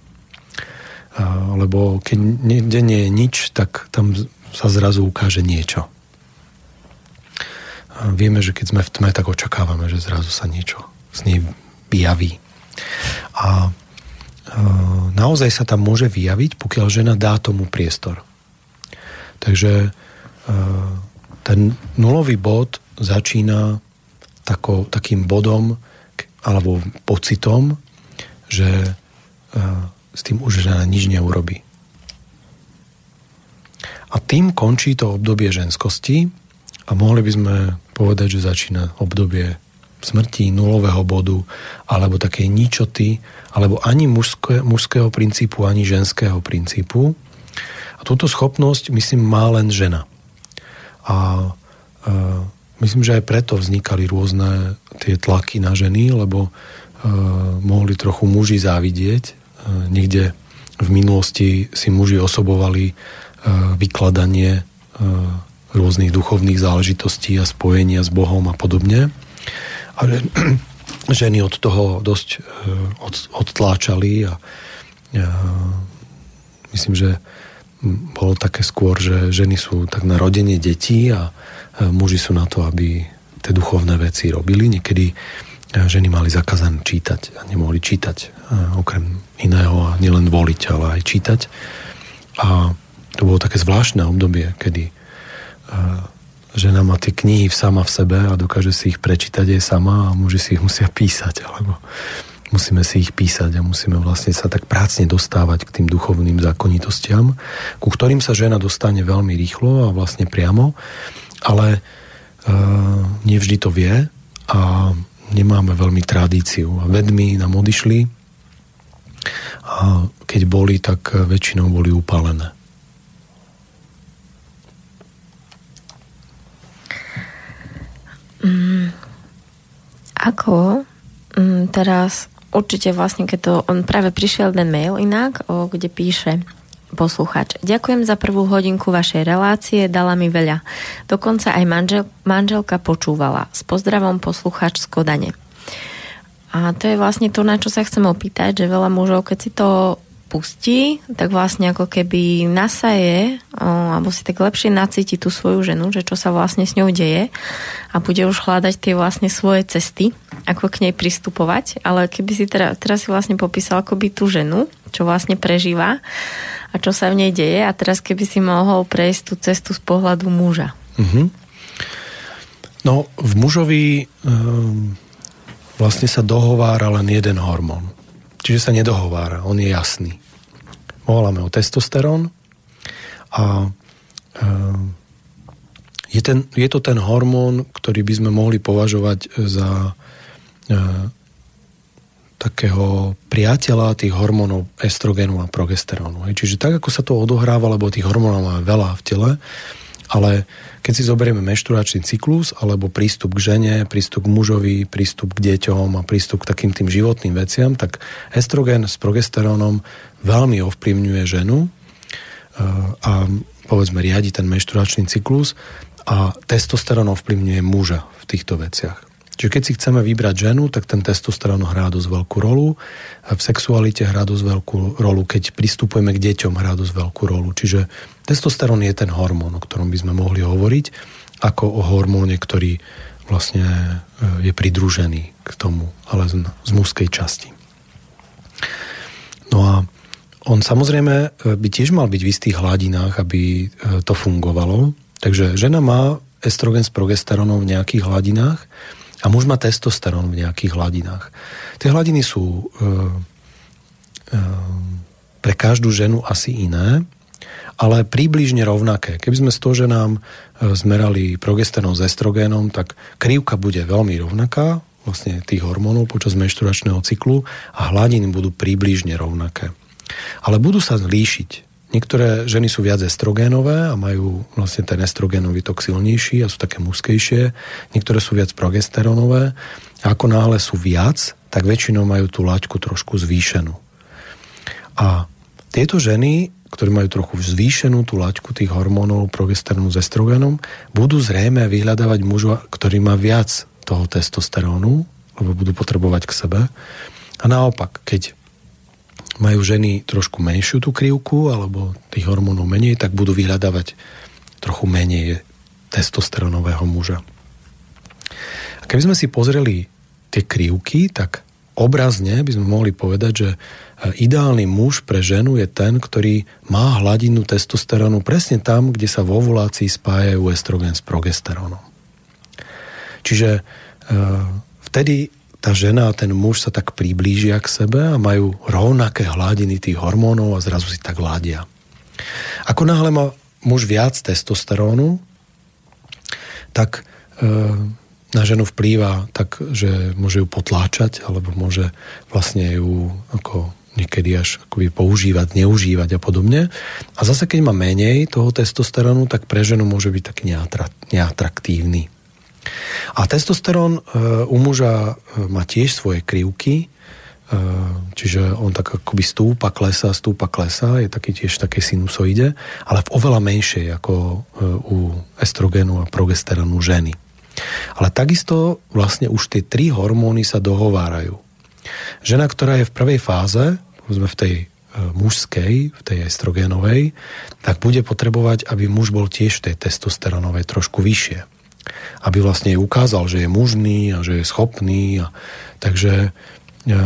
Lebo keď niekde nie je nič, tak tam sa zrazu ukáže niečo. A vieme, že keď sme v tme, tak očakávame, že zrazu sa niečo z nej vyjaví. A, naozaj sa tam môže vyjaviť, pokiaľ žena dá tomu priestor. Takže ten nulový bod začína tako, takým bodom alebo pocitom, že s tým už žena nič neurobi. A tým končí to obdobie ženskosti a mohli by sme povedať, že začína obdobie smrti, nulového bodu, alebo takej ničoty, alebo ani mužské, mužského princípu, ani ženského princípu. A túto schopnosť, myslím, má len žena. A e, Myslím, že aj preto vznikali rôzne tie tlaky na ženy, lebo uh, mohli trochu muži závidieť. Uh, niekde v minulosti si muži osobovali uh, vykladanie uh, rôznych duchovných záležitostí a spojenia s Bohom a podobne. A že, ženy od toho dosť od, odtláčali a myslím, že bolo také skôr, že ženy sú tak na rodenie detí a muži sú na to, aby tie duchovné veci robili. Niekedy ženy mali zakázané čítať a nemohli čítať okrem iného a nielen voliť, ale aj čítať. A to bolo také zvláštne obdobie, kedy žena má tie knihy sama v sebe a dokáže si ich prečítať aj sama a muži si ich musia písať, alebo musíme si ich písať a musíme vlastne sa tak prácne dostávať k tým duchovným zákonitostiam, ku ktorým sa žena dostane veľmi rýchlo a vlastne priamo ale uh, nevždy to vie a nemáme veľmi tradíciu. A vedmi nám odišli a keď boli, tak väčšinou boli upálené. Mm, ako mm, teraz určite vlastne, keď to on práve prišiel ten mail inak, o, kde píše posluchač. Ďakujem za prvú hodinku vašej relácie, dala mi veľa. Dokonca aj manžel, manželka počúvala. S pozdravom posluchač z Kodane. A to je vlastne to, na čo sa chcem opýtať, že veľa mužov, keď si to pustí, tak vlastne ako keby nasaje, alebo si tak lepšie nacíti tú svoju ženu, že čo sa vlastne s ňou deje a bude už hľadať tie vlastne svoje cesty, ako k nej pristupovať. Ale keby si teraz, teraz si vlastne popísal akoby tú ženu, čo vlastne prežíva a čo sa v nej deje a teraz keby si mohol prejsť tú cestu z pohľadu muža. Mm-hmm. No, v mužovi um, vlastne sa dohovára len jeden hormón Čiže sa nedohovára, on je jasný. Voláme ho testosterón a e, je, ten, je to ten hormón, ktorý by sme mohli považovať za e, takého priateľa tých hormónov estrogenu a progesterónu. Čiže tak, ako sa to odohráva, lebo tých hormónov máme veľa v tele, ale keď si zoberieme menštruačný cyklus alebo prístup k žene, prístup k mužovi, prístup k deťom a prístup k takým tým životným veciam, tak estrogen s progesterónom veľmi ovplyvňuje ženu eh, a povedzme riadi ten menštruačný cyklus a testosterón ovplyvňuje muža v týchto veciach. Čiže keď si chceme vybrať ženu, tak ten testosterón hrá dosť veľkú rolu. V sexualite hrá dosť veľkú rolu. Keď pristupujeme k deťom, hrá dosť veľkú rolu. Čiže testosterón je ten hormón, o ktorom by sme mohli hovoriť, ako o hormóne, ktorý vlastne e, je pridružený k tomu, ale z, z mužskej časti. No a on samozrejme e, by tiež mal byť v istých hladinách, aby e, to fungovalo. Takže žena má estrogen s progesterónom v nejakých hladinách a muž má testosterón v nejakých hladinách. Tie hladiny sú e, e, pre každú ženu asi iné, ale príbližne rovnaké. Keby sme z toho, že nám e, zmerali progesteron s estrogénom, tak krivka bude veľmi rovnaká, vlastne tých hormónov počas menšturačného cyklu a hladiny budú príbližne rovnaké. Ale budú sa líšiť. Niektoré ženy sú viac estrogénové a majú vlastne ten estrogénový tok silnejší a sú také muskejšie. Niektoré sú viac progesterónové. A ako náhle sú viac, tak väčšinou majú tú laťku trošku zvýšenú. A tieto ženy, ktoré majú trochu zvýšenú tú laťku tých hormónov progesterónu s estrogénom, budú zrejme vyhľadávať muža, ktorý má viac toho testosterónu, lebo budú potrebovať k sebe. A naopak, keď majú ženy trošku menšiu tú krivku alebo tých hormónov menej, tak budú vyhľadávať trochu menej testosterónového muža. A keby sme si pozreli tie krivky, tak obrazne by sme mohli povedať, že e, ideálny muž pre ženu je ten, ktorý má hladinu testosterónu presne tam, kde sa v ovulácii spájajú estrogen s progesterónom. Čiže e, vtedy tá žena a ten muž sa tak priblížia k sebe a majú rovnaké hladiny tých hormónov a zrazu si tak ladia. Ako náhle má muž viac testosterónu, tak e, na ženu vplýva tak, že môže ju potláčať alebo môže vlastne ju ako niekedy až akoby používať, neužívať a podobne. A zase keď má menej toho testosterónu, tak pre ženu môže byť taký neatraktívny. A testosterón e, u muža e, má tiež svoje krivky, e, čiže on tak akoby stúpa, klesa, stúpa, klesa, je taký tiež také sinusoide, ale v oveľa menšej ako u estrogénu a progesterónu ženy. Ale takisto vlastne už tie tri hormóny sa dohovárajú. Žena, ktorá je v prvej fáze, povedzme v tej mužskej, v tej estrogénovej, tak bude potrebovať, aby muž bol tiež v tej testosterónovej trošku vyššie aby vlastne ukázal, že je mužný a že je schopný. A, takže e,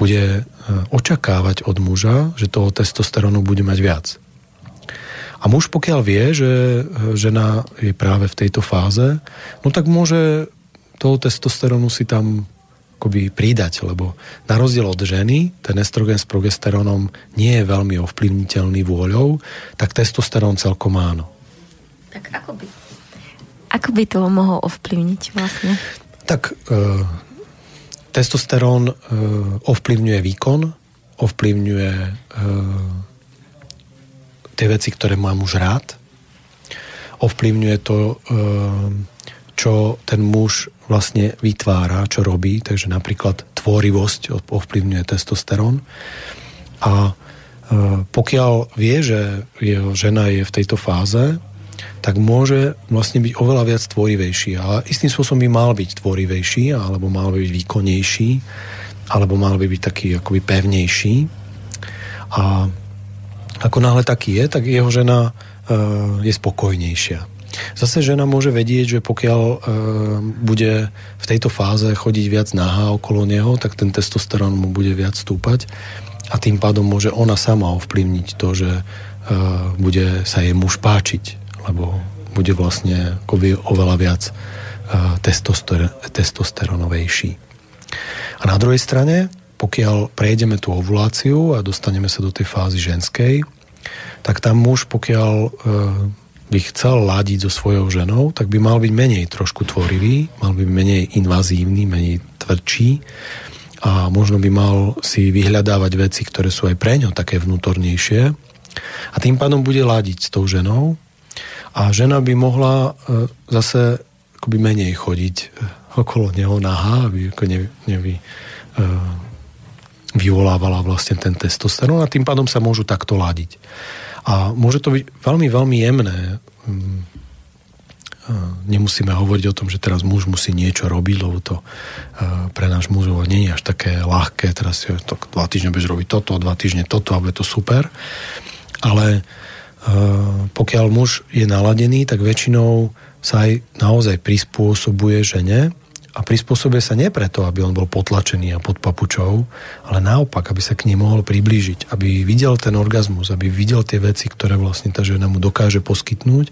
bude e, očakávať od muža, že toho testosterónu bude mať viac. A muž pokiaľ vie, že e, žena je práve v tejto fáze, no tak môže toho testosterónu si tam akoby pridať, lebo na rozdiel od ženy, ten estrogen s progesterónom nie je veľmi ovplyvniteľný vôľou, tak testosterón celkom áno. Tak ako by ako by to mohol ovplyvniť vlastne? Tak e, testosterón e, ovplyvňuje výkon, ovplyvňuje e, tie veci, ktoré má muž rád, ovplyvňuje to, e, čo ten muž vlastne vytvára, čo robí, takže napríklad tvorivosť ovplyvňuje testosterón. A e, pokiaľ vie, že jeho žena je v tejto fáze, tak môže vlastne byť oveľa viac tvorivejší. A istým spôsobom by mal byť tvorivejší, alebo mal by byť výkonnejší, alebo mal by byť taký akoby pevnejší. A ako náhle taký je, tak jeho žena e, je spokojnejšia. Zase žena môže vedieť, že pokiaľ e, bude v tejto fáze chodiť viac nahá okolo neho, tak ten testosterón mu bude viac stúpať a tým pádom môže ona sama ovplyvniť to, že e, bude sa jej muž páčiť, lebo bude vlastne akoby oveľa viac e, testoster- testosteronovejší. A na druhej strane, pokiaľ prejdeme tú ovuláciu a dostaneme sa do tej fázy ženskej, tak tam muž, pokiaľ e, by chcel ladiť so svojou ženou, tak by mal byť menej trošku tvorivý, mal by byť menej invazívny, menej tvrdší a možno by mal si vyhľadávať veci, ktoré sú aj pre ňo také vnútornejšie a tým pádom bude ladiť s tou ženou a žena by mohla e, zase akoby menej chodiť e, okolo neho nahá, aby ako ne, nevy, e, vyvolávala vlastne ten testosterón a tým pádom sa môžu takto ladiť. A môže to byť veľmi, veľmi jemné. Mm, nemusíme hovoriť o tom, že teraz muž musí niečo robiť, lebo to pre náš mužov nie je až také ľahké. Teraz si to dva týždne budeš robiť toto, dva týždne toto a bude to super. Ale pokiaľ muž je naladený, tak väčšinou sa aj naozaj prispôsobuje žene a prispôsobuje sa nie preto, aby on bol potlačený a pod papučou, ale naopak, aby sa k nej mohol priblížiť, aby videl ten orgazmus, aby videl tie veci, ktoré vlastne tá žena mu dokáže poskytnúť,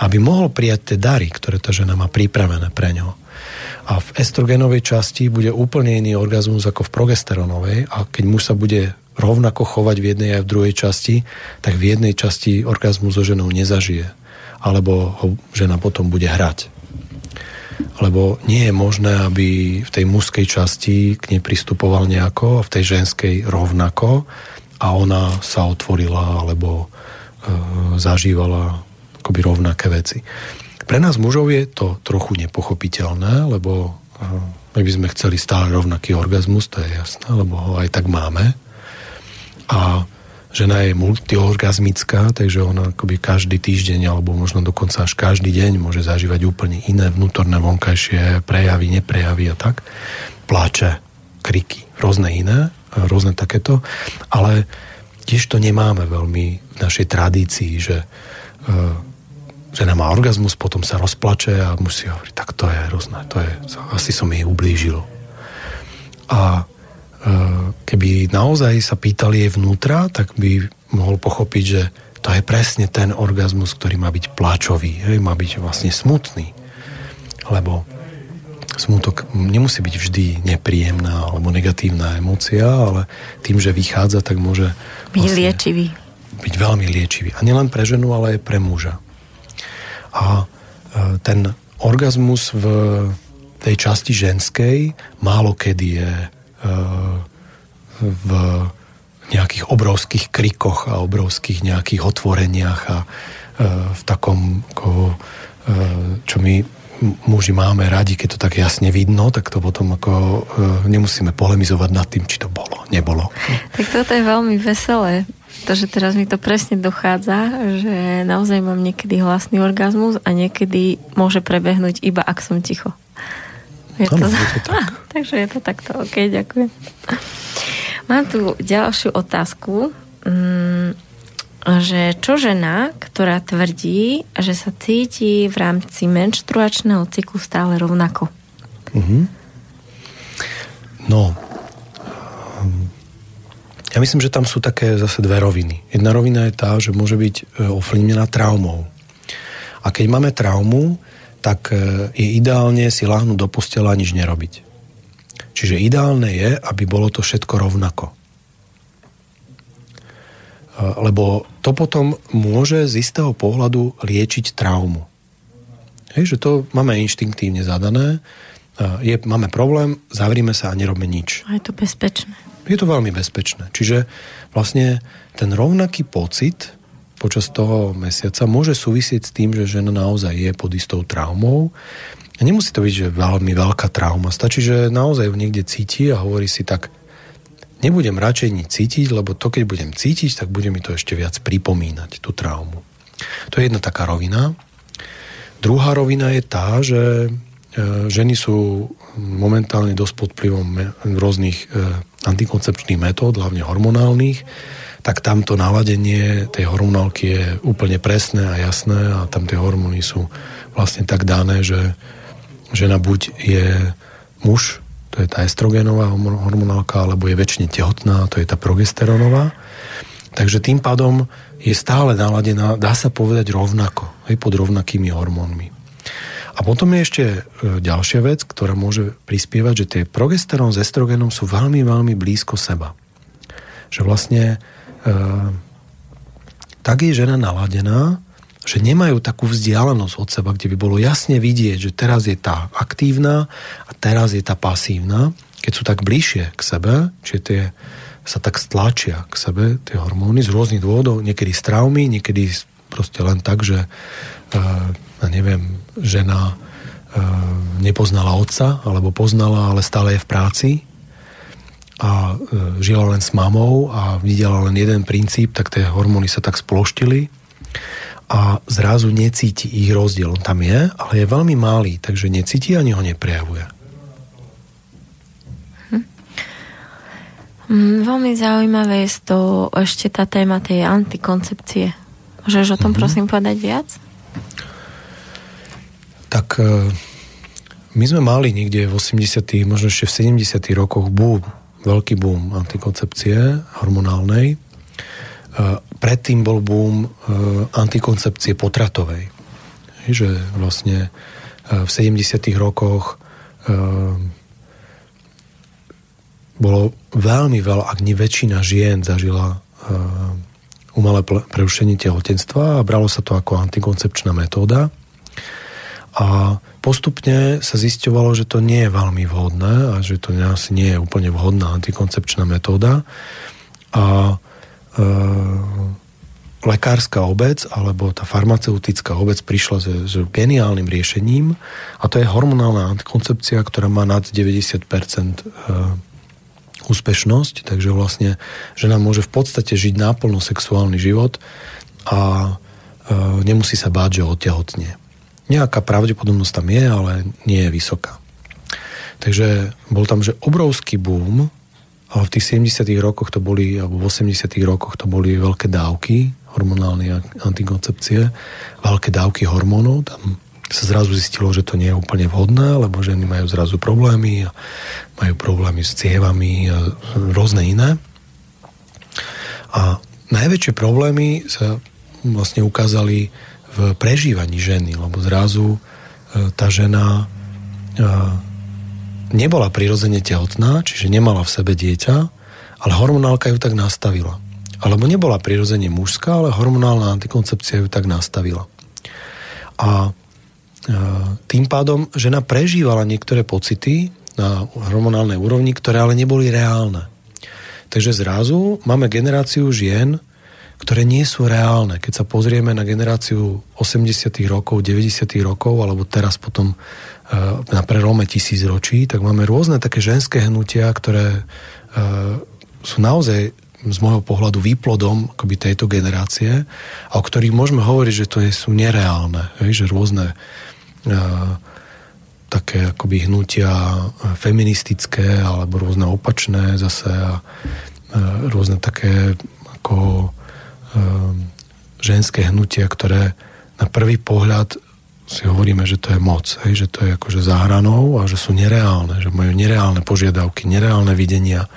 aby mohol prijať tie dary, ktoré tá žena má pripravené pre ňo. A v estrogenovej časti bude úplne iný orgazmus ako v progesteronovej a keď muž sa bude rovnako chovať v jednej aj v druhej časti, tak v jednej časti orgazmu so ženou nezažije. Alebo ho žena potom bude hrať lebo nie je možné, aby v tej mužskej časti k nej pristupoval nejako, a v tej ženskej rovnako a ona sa otvorila alebo e, zažívala akoby rovnaké veci. Pre nás mužov je to trochu nepochopiteľné, lebo e, my by sme chceli stále rovnaký orgazmus, to je jasné, lebo ho aj tak máme. A žena je multiorgazmická, takže ona akoby každý týždeň alebo možno dokonca až každý deň môže zažívať úplne iné vnútorné vonkajšie prejavy, neprejavy a tak. Pláče, kriky, rôzne iné, rôzne takéto, ale tiež to nemáme veľmi v našej tradícii, že e, žena má orgazmus, potom sa rozplače a musí hovoriť, tak to je rôzne, to je, asi som jej ublížil. A keby naozaj sa pýtali jej vnútra, tak by mohol pochopiť, že to je presne ten orgazmus, ktorý má byť pláčový, hej, má byť vlastne smutný. Lebo smutok nemusí byť vždy nepríjemná alebo negatívna emócia, ale tým, že vychádza, tak môže byť vlastne liečivý. Byť veľmi liečivý. A nielen pre ženu, ale aj pre muža. A eh, ten orgazmus v tej časti ženskej málo kedy je v nejakých obrovských krikoch a obrovských nejakých otvoreniach a e, v takom, ako, e, čo my muži máme radi, keď to tak jasne vidno, tak to potom ako e, nemusíme polemizovať nad tým, či to bolo, nebolo. Tak toto je veľmi veselé, pretože teraz mi to presne dochádza, že naozaj mám niekedy hlasný orgazmus a niekedy môže prebehnúť iba ak som ticho. Je to, ano, je to tak. Ah, takže je to takto, ok, ďakujem. Mám tu ďalšiu otázku, mm, že čo žena, ktorá tvrdí, že sa cíti v rámci menštruačného cyklu stále rovnako? Mm-hmm. No, ja myslím, že tam sú také zase dve roviny. Jedna rovina je tá, že môže byť e, ovplyvnená traumou. A keď máme traumu, tak e, je ideálne si láhnuť do postela a nič nerobiť. Čiže ideálne je, aby bolo to všetko rovnako. E, lebo to potom môže z istého pohľadu liečiť traumu. Hej, že to máme inštinktívne zadané, e, je, máme problém, zavrime sa a nerobme nič. A je to bezpečné. Je to veľmi bezpečné. Čiže vlastne ten rovnaký pocit počas toho mesiaca môže súvisieť s tým, že žena naozaj je pod istou traumou. A nemusí to byť, že veľmi veľká trauma. Stačí, že naozaj ju niekde cíti a hovorí si tak, nebudem radšej nič cítiť, lebo to, keď budem cítiť, tak bude mi to ešte viac pripomínať, tú traumu. To je jedna taká rovina. Druhá rovina je tá, že ženy sú momentálne dosť pod vplyvom rôznych antikoncepčných metód, hlavne hormonálnych, tak tamto naladenie tej hormonálky je úplne presné a jasné a tam tie hormóny sú vlastne tak dané, že žena buď je muž, to je tá estrogénová hormonálka, alebo je väčšine tehotná, to je tá progesterónová. Takže tým pádom je stále naladená, dá sa povedať rovnako, aj pod rovnakými hormónmi. A potom je ešte e, ďalšia vec, ktorá môže prispievať, že tie progesterón s estrogénom sú veľmi, veľmi blízko seba. Že vlastne tak je žena naladená, že nemajú takú vzdialenosť od seba, kde by bolo jasne vidieť, že teraz je tá aktívna a teraz je tá pasívna. Keď sú tak bližšie k sebe, čiže tie sa tak stlačia k sebe, tie hormóny z rôznych dôvodov, niekedy z traumy, niekedy proste len tak, že uh, neviem, žena uh, nepoznala otca, alebo poznala, ale stále je v práci a uh, žila len s mamou a videla len jeden princíp, tak tie hormóny sa tak sploštili a zrazu necíti ich rozdiel. On tam je, ale je veľmi malý, takže necíti ani ho neprejavuje. Hm. Mm, veľmi zaujímavé je to ešte tá téma tej antikoncepcie. Môžeš o tom mm-hmm. prosím povedať viac? Tak e, my sme mali niekde v 80 možno ešte v 70 rokoch boom, veľký boom antikoncepcie hormonálnej Predtým bol boom e, antikoncepcie potratovej. Že vlastne e, v 70. rokoch e, bolo veľmi veľa, ak nie väčšina žien zažila umelé prerušenie tehotenstva a bralo sa to ako antikoncepčná metóda. A postupne sa zisťovalo, že to nie je veľmi vhodné a že to asi nie je úplne vhodná antikoncepčná metóda. A Ehm, lekárska obec alebo tá farmaceutická obec prišla s, s geniálnym riešením a to je hormonálna antikoncepcia, ktorá má nad 90% ehm, úspešnosť, takže vlastne žena môže v podstate žiť náplno sexuálny život a ehm, nemusí sa báť, že otehotne. Nejaká pravdepodobnosť tam je, ale nie je vysoká. Takže bol tam, že obrovský boom ale v tých 70 rokoch to boli, alebo v 80 rokoch to boli veľké dávky hormonálnej antikoncepcie, veľké dávky hormónov. Tam sa zrazu zistilo, že to nie je úplne vhodné, lebo ženy majú zrazu problémy a majú problémy s cievami a rôzne iné. A najväčšie problémy sa vlastne ukázali v prežívaní ženy, lebo zrazu e, tá žena e, nebola prirodzene tehotná, čiže nemala v sebe dieťa, ale hormonálka ju tak nastavila. Alebo nebola prirodzene mužská, ale hormonálna antikoncepcia ju tak nastavila. A e, tým pádom žena prežívala niektoré pocity na hormonálnej úrovni, ktoré ale neboli reálne. Takže zrazu máme generáciu žien, ktoré nie sú reálne. Keď sa pozrieme na generáciu 80. rokov, 90. rokov, alebo teraz potom na prelome tisíc ročí, tak máme rôzne také ženské hnutia, ktoré e, sú naozaj z môjho pohľadu výplodom akoby tejto generácie a o ktorých môžeme hovoriť, že to sú nereálne. Že rôzne uh, také akoby hnutia feministické alebo rôzne opačné zase a rôzne také ako ženské hnutia, ktoré na prvý pohľad si hovoríme, že to je moc, hej, že to je akože za hranou a že sú nereálne, že majú nereálne požiadavky, nereálne videnia.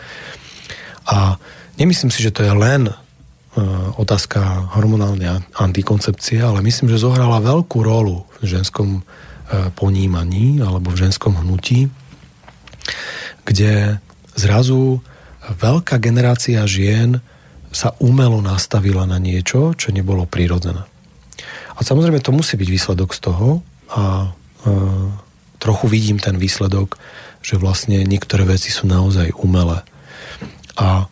A nemyslím si, že to je len uh, otázka hormonálnej antikoncepcie, ale myslím, že zohrala veľkú rolu v ženskom uh, ponímaní alebo v ženskom hnutí, kde zrazu veľká generácia žien sa umelo nastavila na niečo, čo nebolo prirodzené. A samozrejme to musí byť výsledok z toho a e, trochu vidím ten výsledok, že vlastne niektoré veci sú naozaj umelé. A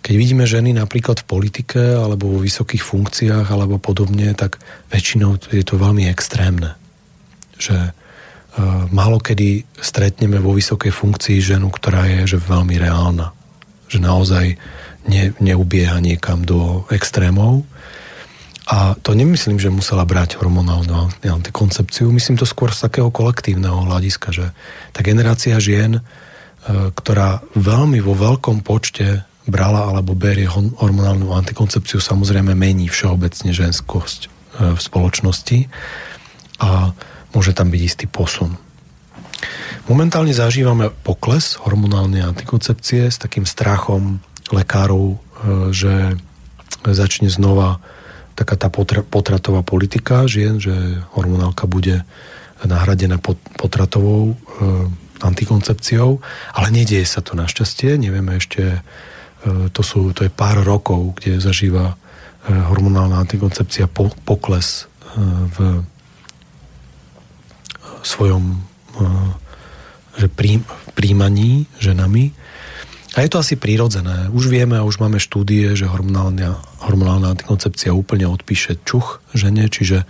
keď vidíme ženy napríklad v politike alebo vo vysokých funkciách alebo podobne, tak väčšinou je to veľmi extrémne. Že e, málo kedy stretneme vo vysokej funkcii ženu, ktorá je že veľmi reálna. Že naozaj ne, neubieha niekam do extrémov A to nemyslím, že musela brať hormonálnu antikoncepciu, myslím to skôr z takého kolektívneho hľadiska, že tá generácia žien, e, ktorá veľmi vo veľkom počte brala alebo berie hormonálnu antikoncepciu, samozrejme mení všeobecne ženskosť e, v spoločnosti a môže tam byť istý posun. Momentálne zažívame pokles hormonálnej antikoncepcie s takým strachom lekárov, e, že začne znova taká tá potratová politika žien, že hormonálka bude nahradená potratovou e, antikoncepciou, ale nedieje sa to našťastie, nevieme ešte, e, to, sú, to je pár rokov, kde zažíva hormonálna antikoncepcia po, pokles v svojom že prí, príjmaní ženami a je to asi prírodzené. Už vieme a už máme štúdie, že hormonálna, hormonálna antikoncepcia úplne odpíše čuch žene, čiže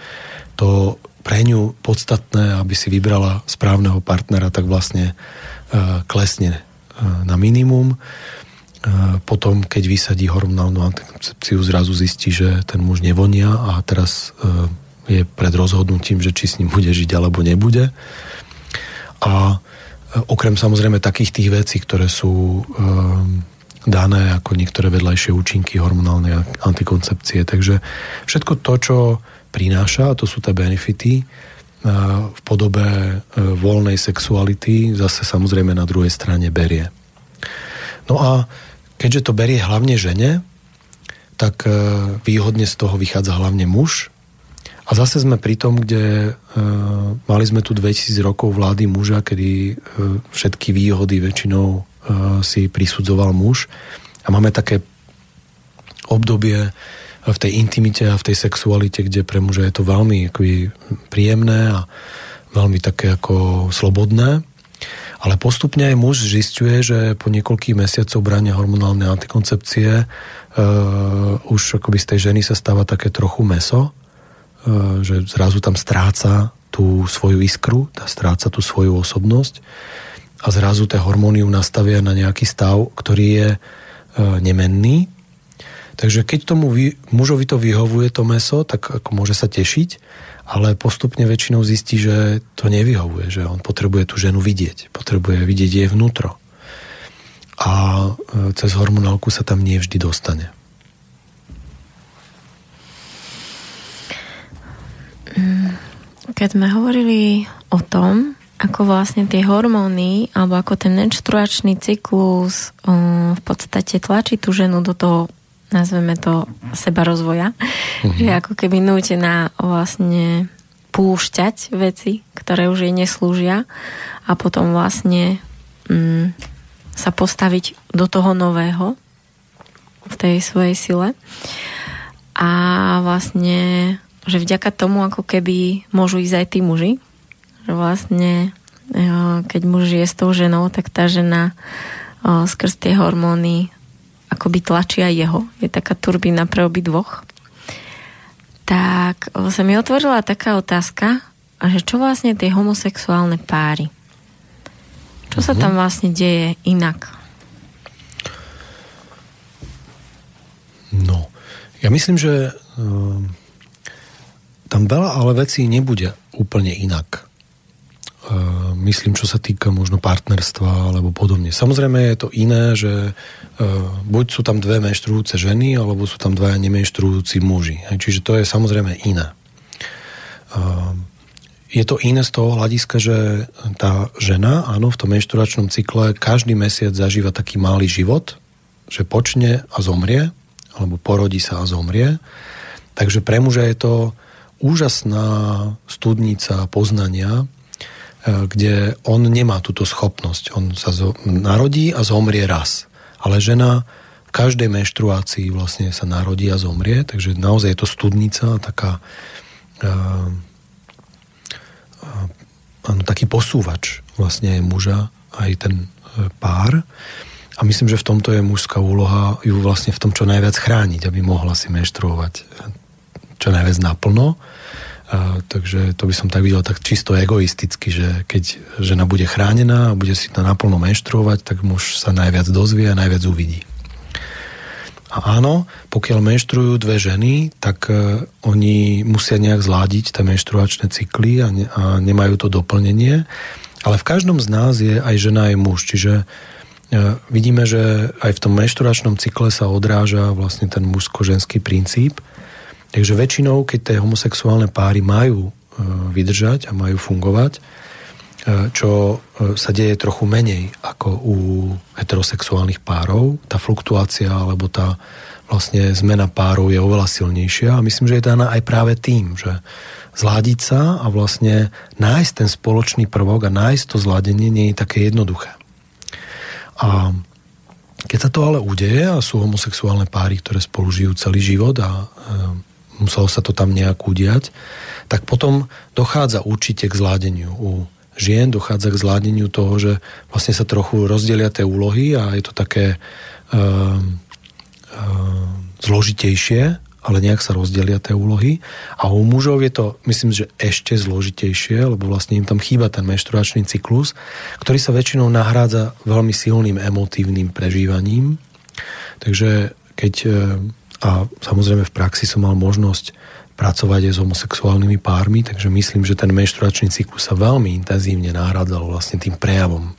to pre ňu podstatné, aby si vybrala správneho partnera, tak vlastne uh, klesne uh, na minimum. Uh, potom, keď vysadí hormonálnu antikoncepciu, zrazu zistí, že ten muž nevonia a teraz je pred rozhodnutím, že či s ním bude žiť alebo nebude. A Okrem samozrejme takých tých vecí, ktoré sú um, dané ako niektoré vedľajšie účinky hormonálnej antikoncepcie. Takže všetko to, čo prináša, to sú tie benefity uh, v podobe uh, voľnej sexuality, zase samozrejme na druhej strane berie. No a keďže to berie hlavne žene, tak uh, výhodne z toho vychádza hlavne muž, a zase sme pri tom, kde e, mali sme tu 2000 rokov vlády muža, kedy e, všetky výhody väčšinou e, si prisudzoval muž. A máme také obdobie v tej intimite a v tej sexualite, kde pre muža je to veľmi akoby, príjemné a veľmi také ako slobodné. Ale postupne aj muž zistuje, že po niekoľkých mesiacov brania hormonálne antikoncepcie uh, už akoby z tej ženy sa stáva také trochu meso E, že zrazu tam stráca tú svoju iskru, tá stráca tú svoju osobnosť a zrazu tie hormóny nastavia na nejaký stav, ktorý je e, nemenný. Takže keď tomu mužovi to vyhovuje to meso, tak ako môže sa tešiť, ale postupne väčšinou zistí, že to nevyhovuje, že on potrebuje tú ženu vidieť, potrebuje vidieť jej vnútro. A cez hormonálku sa tam nie vždy dostane. Keď sme hovorili o tom, ako vlastne tie hormóny alebo ako ten menštruačný cyklus um, v podstate tlačí tú ženu do toho, nazveme to seba rozvoja, mm-hmm. že ako keby nútená vlastne púšťať veci, ktoré už jej neslúžia a potom vlastne um, sa postaviť do toho nového v tej svojej sile. A vlastne že vďaka tomu ako keby môžu ísť aj tí muži. Že vlastne keď muž je s tou ženou, tak tá žena skrz tie hormóny akoby tlačia jeho. Je taká turbína pre obi dvoch. Tak sa mi otvorila taká otázka, že čo vlastne tie homosexuálne páry? Čo sa mhm. tam vlastne deje inak? No, ja myslím, že tam veľa ale vecí nebude úplne inak. E, myslím, čo sa týka možno partnerstva alebo podobne. Samozrejme je to iné, že e, buď sú tam dve menštrujúce ženy, alebo sú tam dvaja nemenštrujúci muži. Čiže to je samozrejme iné. E, je to iné z toho hľadiska, že tá žena, áno, v tom menšturačnom cykle každý mesiac zažíva taký malý život, že počne a zomrie, alebo porodí sa a zomrie. Takže pre muža je to úžasná studnica poznania, e, kde on nemá túto schopnosť. On sa narodí a zomrie raz. Ale žena v každej menštruácii vlastne sa narodí a zomrie, takže naozaj je to studnica, taká uh, uh, taký posúvač vlastne je muža aj ten pár. A myslím, že v tomto je mužská úloha ju vlastne v tom čo najviac chrániť, aby mohla si menštruovať čo najviac naplno. A, takže to by som tak videl tak čisto egoisticky, že keď žena bude chránená a bude si to naplno menštruovať, tak muž sa najviac dozvie a najviac uvidí. A áno, pokiaľ menštruujú dve ženy, tak uh, oni musia nejak zladiť tie menštruačné cykly a, ne, a nemajú to doplnenie. Ale v každom z nás je aj žena, aj muž. Čiže uh, vidíme, že aj v tom menštruačnom cykle sa odráža vlastne ten mužsko-ženský princíp. Takže väčšinou, keď tie homosexuálne páry majú uh, vydržať a majú fungovať, E, čo e, sa deje trochu menej ako u heterosexuálnych párov. Tá fluktuácia alebo tá vlastne zmena párov je oveľa silnejšia a myslím, že je daná aj práve tým, že zladiť sa a vlastne nájsť ten spoločný prvok a nájsť to zladenie nie je také jednoduché. A keď sa to ale udeje a sú homosexuálne páry, ktoré spolu žijú celý život a e, muselo sa to tam nejak udiať, tak potom dochádza určite k zládeniu u žien dochádza k zládeniu toho, že vlastne sa trochu rozdelia tie úlohy a je to také uh, uh, zložitejšie, ale nejak sa rozdelia tie úlohy. A u mužov je to, myslím, že ešte zložitejšie, lebo vlastne im tam chýba ten menštruačný cyklus, ktorý sa väčšinou nahrádza veľmi silným emotívnym prežívaním. Takže keď, e, a samozrejme v praxi som mal možnosť pracovať aj s homosexuálnymi pármi, takže myslím, že ten menštruačný cyklus sa veľmi intenzívne nahrádzal vlastne tým prejavom,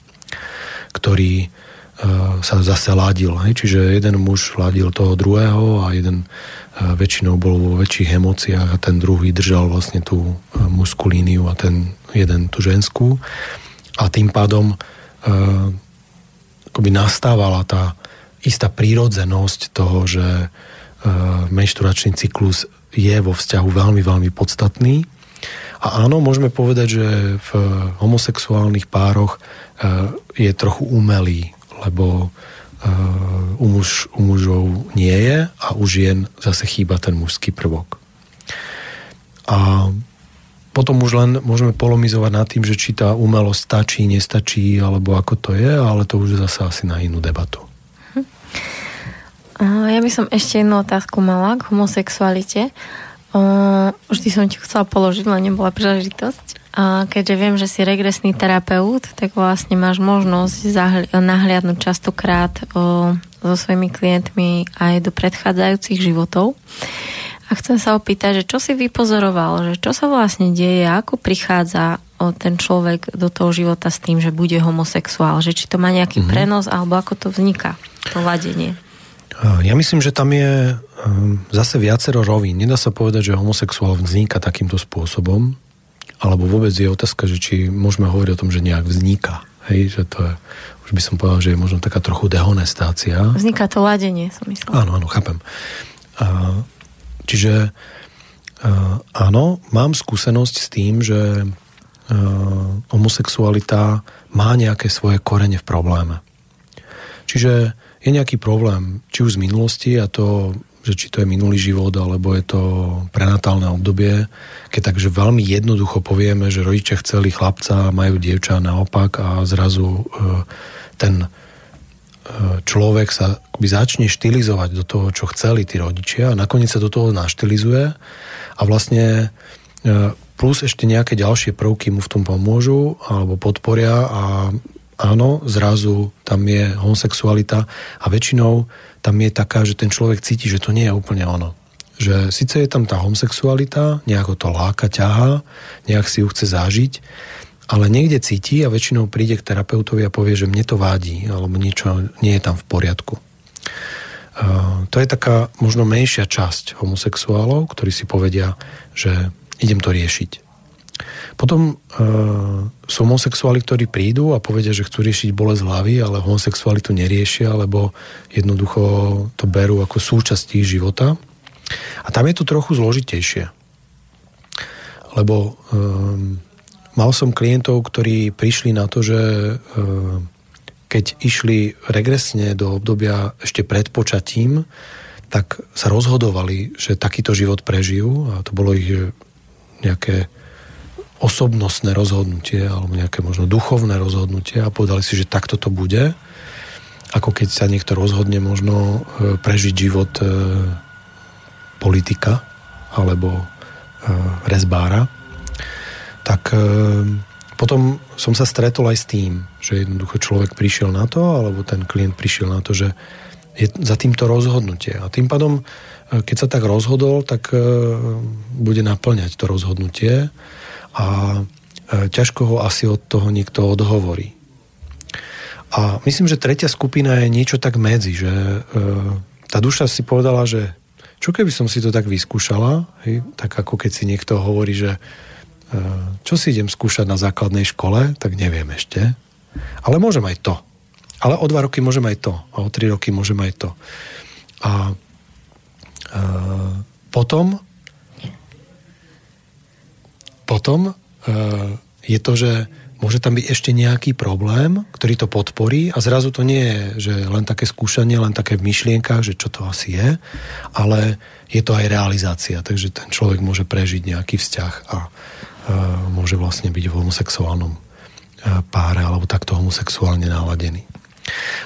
ktorý uh, sa zase ladil. Čiže jeden muž ladil toho druhého a jeden uh, väčšinou bol vo väčších emóciách a ten druhý držal vlastne tú uh, mužskú líniu a ten jeden tú ženskú. A tým pádom uh, akoby nastávala tá istá prírodzenosť toho, že menšturačný cyklus je vo vzťahu veľmi, veľmi podstatný. A áno, môžeme povedať, že v homosexuálnych pároch e, je trochu umelý, lebo e, u, muž, u mužov nie je a u žien zase chýba ten mužský prvok. A potom už len môžeme polomizovať nad tým, že či tá umelosť stačí, nestačí, alebo ako to je, ale to už je zase asi na inú debatu. Ja by som ešte jednu otázku mala k homosexualite. Vždy som ti chcela položiť, len nebola príležitosť. A keďže viem, že si regresný terapeut, tak vlastne máš možnosť nahliadnúť častokrát so svojimi klientmi aj do predchádzajúcich životov. A chcem sa opýtať, že čo si vypozoroval, že čo sa vlastne deje, ako prichádza ten človek do toho života s tým, že bude homosexuál, že či to má nejaký mm-hmm. prenos, alebo ako to vzniká, to ladenie. Ja myslím, že tam je ehm, zase viacero rovín. Nedá sa povedať, že homosexuál vzniká takýmto spôsobom, alebo vôbec je otázka, že či môžeme hovoriť o tom, že nejak vzniká. Hej, že to je, už by som povedal, že je možno taká trochu dehonestácia. Vzniká to ladenie, som myslel. Áno, áno, chápem. Čiže áno, mám skúsenosť s tým, že homosexualita má nejaké svoje korene v probléme. Čiže je nejaký problém, či už z minulosti a to, že či to je minulý život, alebo je to prenatálne obdobie, keď takže veľmi jednoducho povieme, že rodičia chceli chlapca, majú dievča naopak a zrazu e, ten e, človek sa akoby začne štilizovať do toho, čo chceli tí rodičia a nakoniec sa do toho naštilizuje a vlastne e, plus ešte nejaké ďalšie prvky mu v tom pomôžu alebo podporia a áno, zrazu tam je homosexualita a väčšinou tam je taká, že ten človek cíti, že to nie je úplne ono. Že síce je tam tá homosexualita, nejako to láka, ťahá, nejak si ju chce zážiť, ale niekde cíti a väčšinou príde k terapeutovi a povie, že mne to vádí, alebo niečo nie je tam v poriadku. Uh, to je taká možno menšia časť homosexuálov, ktorí si povedia, že idem to riešiť. Potom e, sú homosexuáli, ktorí prídu a povedia, že chcú riešiť bolesť hlavy, ale homosexualitu neriešia, lebo jednoducho to berú ako súčasť ich života. A tam je to trochu zložitejšie. Lebo e, mal som klientov, ktorí prišli na to, že e, keď išli regresne do obdobia ešte pred počatím, tak sa rozhodovali, že takýto život prežijú a to bolo ich nejaké osobnostné rozhodnutie alebo nejaké možno duchovné rozhodnutie a povedali si, že takto to bude. Ako keď sa niekto rozhodne možno e, prežiť život e, politika alebo e, rezbára, tak potom som sa stretol aj s tým, že jednoducho človek prišiel na to, alebo ten klient prišiel na to, že je za týmto rozhodnutie. A tým pádom, keď sa tak rozhodol, tak bude naplňať to rozhodnutie a ťažko ho asi od toho niekto odhovorí. A myslím, že tretia skupina je niečo tak medzi, že tá duša si povedala, že čo keby som si to tak vyskúšala, hej, tak ako keď si niekto hovorí, že čo si idem skúšať na základnej škole, tak neviem ešte. Ale môžem aj to. Ale o dva roky môžem aj to. A o tri roky môžem aj to. A e, potom potom e, je to, že môže tam byť ešte nejaký problém, ktorý to podporí a zrazu to nie je, že len také skúšanie, len také v myšlienkach, že čo to asi je, ale je to aj realizácia, takže ten človek môže prežiť nejaký vzťah a e, môže vlastne byť v homosexuálnom e, páre alebo takto homosexuálne naladený.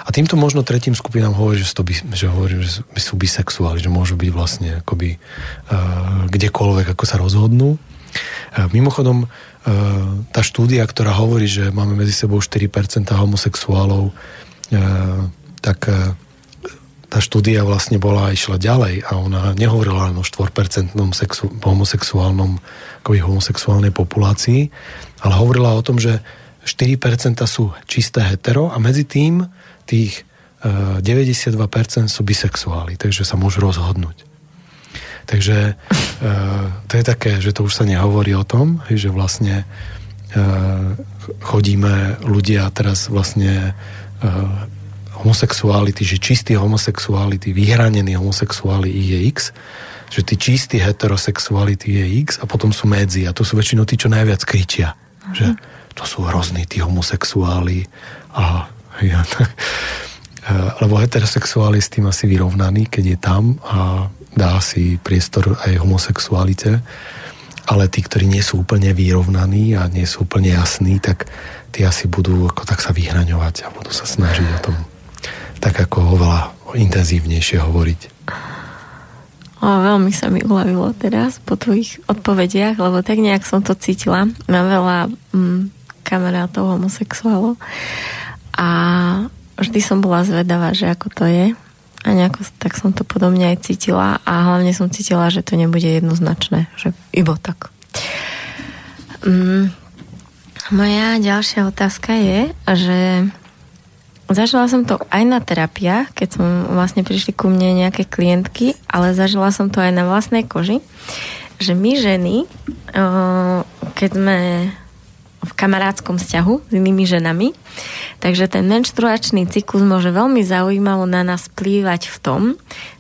A týmto možno tretím skupinám hovorí, že, to by, že, hovorí, že sú bisexuáli, že môžu byť vlastne akoby uh, kdekoľvek, ako sa rozhodnú. Uh, mimochodom, tá štúdia, ktorá hovorí, že máme medzi sebou 4% homosexuálov, tak tá štúdia vlastne bola išla ďalej a ona nehovorila len o 4% sexu, homosexuálnom, akoby homosexuálnej populácii, ale hovorila o tom, že 4% sú čisté hetero a medzi tým tých 92% sú bisexuáli, takže sa môžu rozhodnúť. Takže uh, to je také, že to už sa nehovorí o tom, že vlastne uh, chodíme ľudia teraz vlastne uh, homosexuality, že čistý homosexuality, vyhranený homosexuáli je X, že tí čistí heterosexuality je X a potom sú medzi a to sú väčšinou tí, čo najviac kričia. Uh-huh. Že to sú hrozní tí homosexuáli a ja, lebo heterosexuáli s tým asi vyrovnaný, keď je tam a dá si priestor aj homosexualite, ale tí, ktorí nie sú úplne vyrovnaní a nie sú úplne jasní, tak tí asi budú ako tak sa vyhraňovať a budú sa snažiť o tom tak ako oveľa intenzívnejšie hovoriť. O, veľmi sa mi uľavilo teraz po tvojich odpovediach, lebo tak nejak som to cítila. Mám veľa mm, kamarátov homosexuálov a vždy som bola zvedavá, že ako to je a nejako tak som to podobne aj cítila a hlavne som cítila, že to nebude jednoznačné, že iba tak. Mm, moja ďalšia otázka je, že zažila som to aj na terapiách, keď som vlastne prišli ku mne nejaké klientky, ale zažila som to aj na vlastnej koži, že my ženy, keď sme v kamarátskom vzťahu s inými ženami. Takže ten menštruačný cyklus môže veľmi zaujímavo na nás plývať v tom,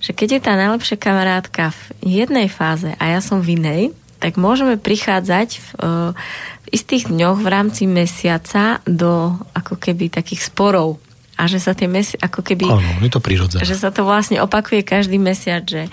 že keď je tá najlepšia kamarátka v jednej fáze a ja som v inej, tak môžeme prichádzať v, e, v istých dňoch v rámci mesiaca do ako keby takých sporov a že sa tie mesi- ako keby... Áno, je to prirodzené. Že sa to vlastne opakuje každý mesiac, že e,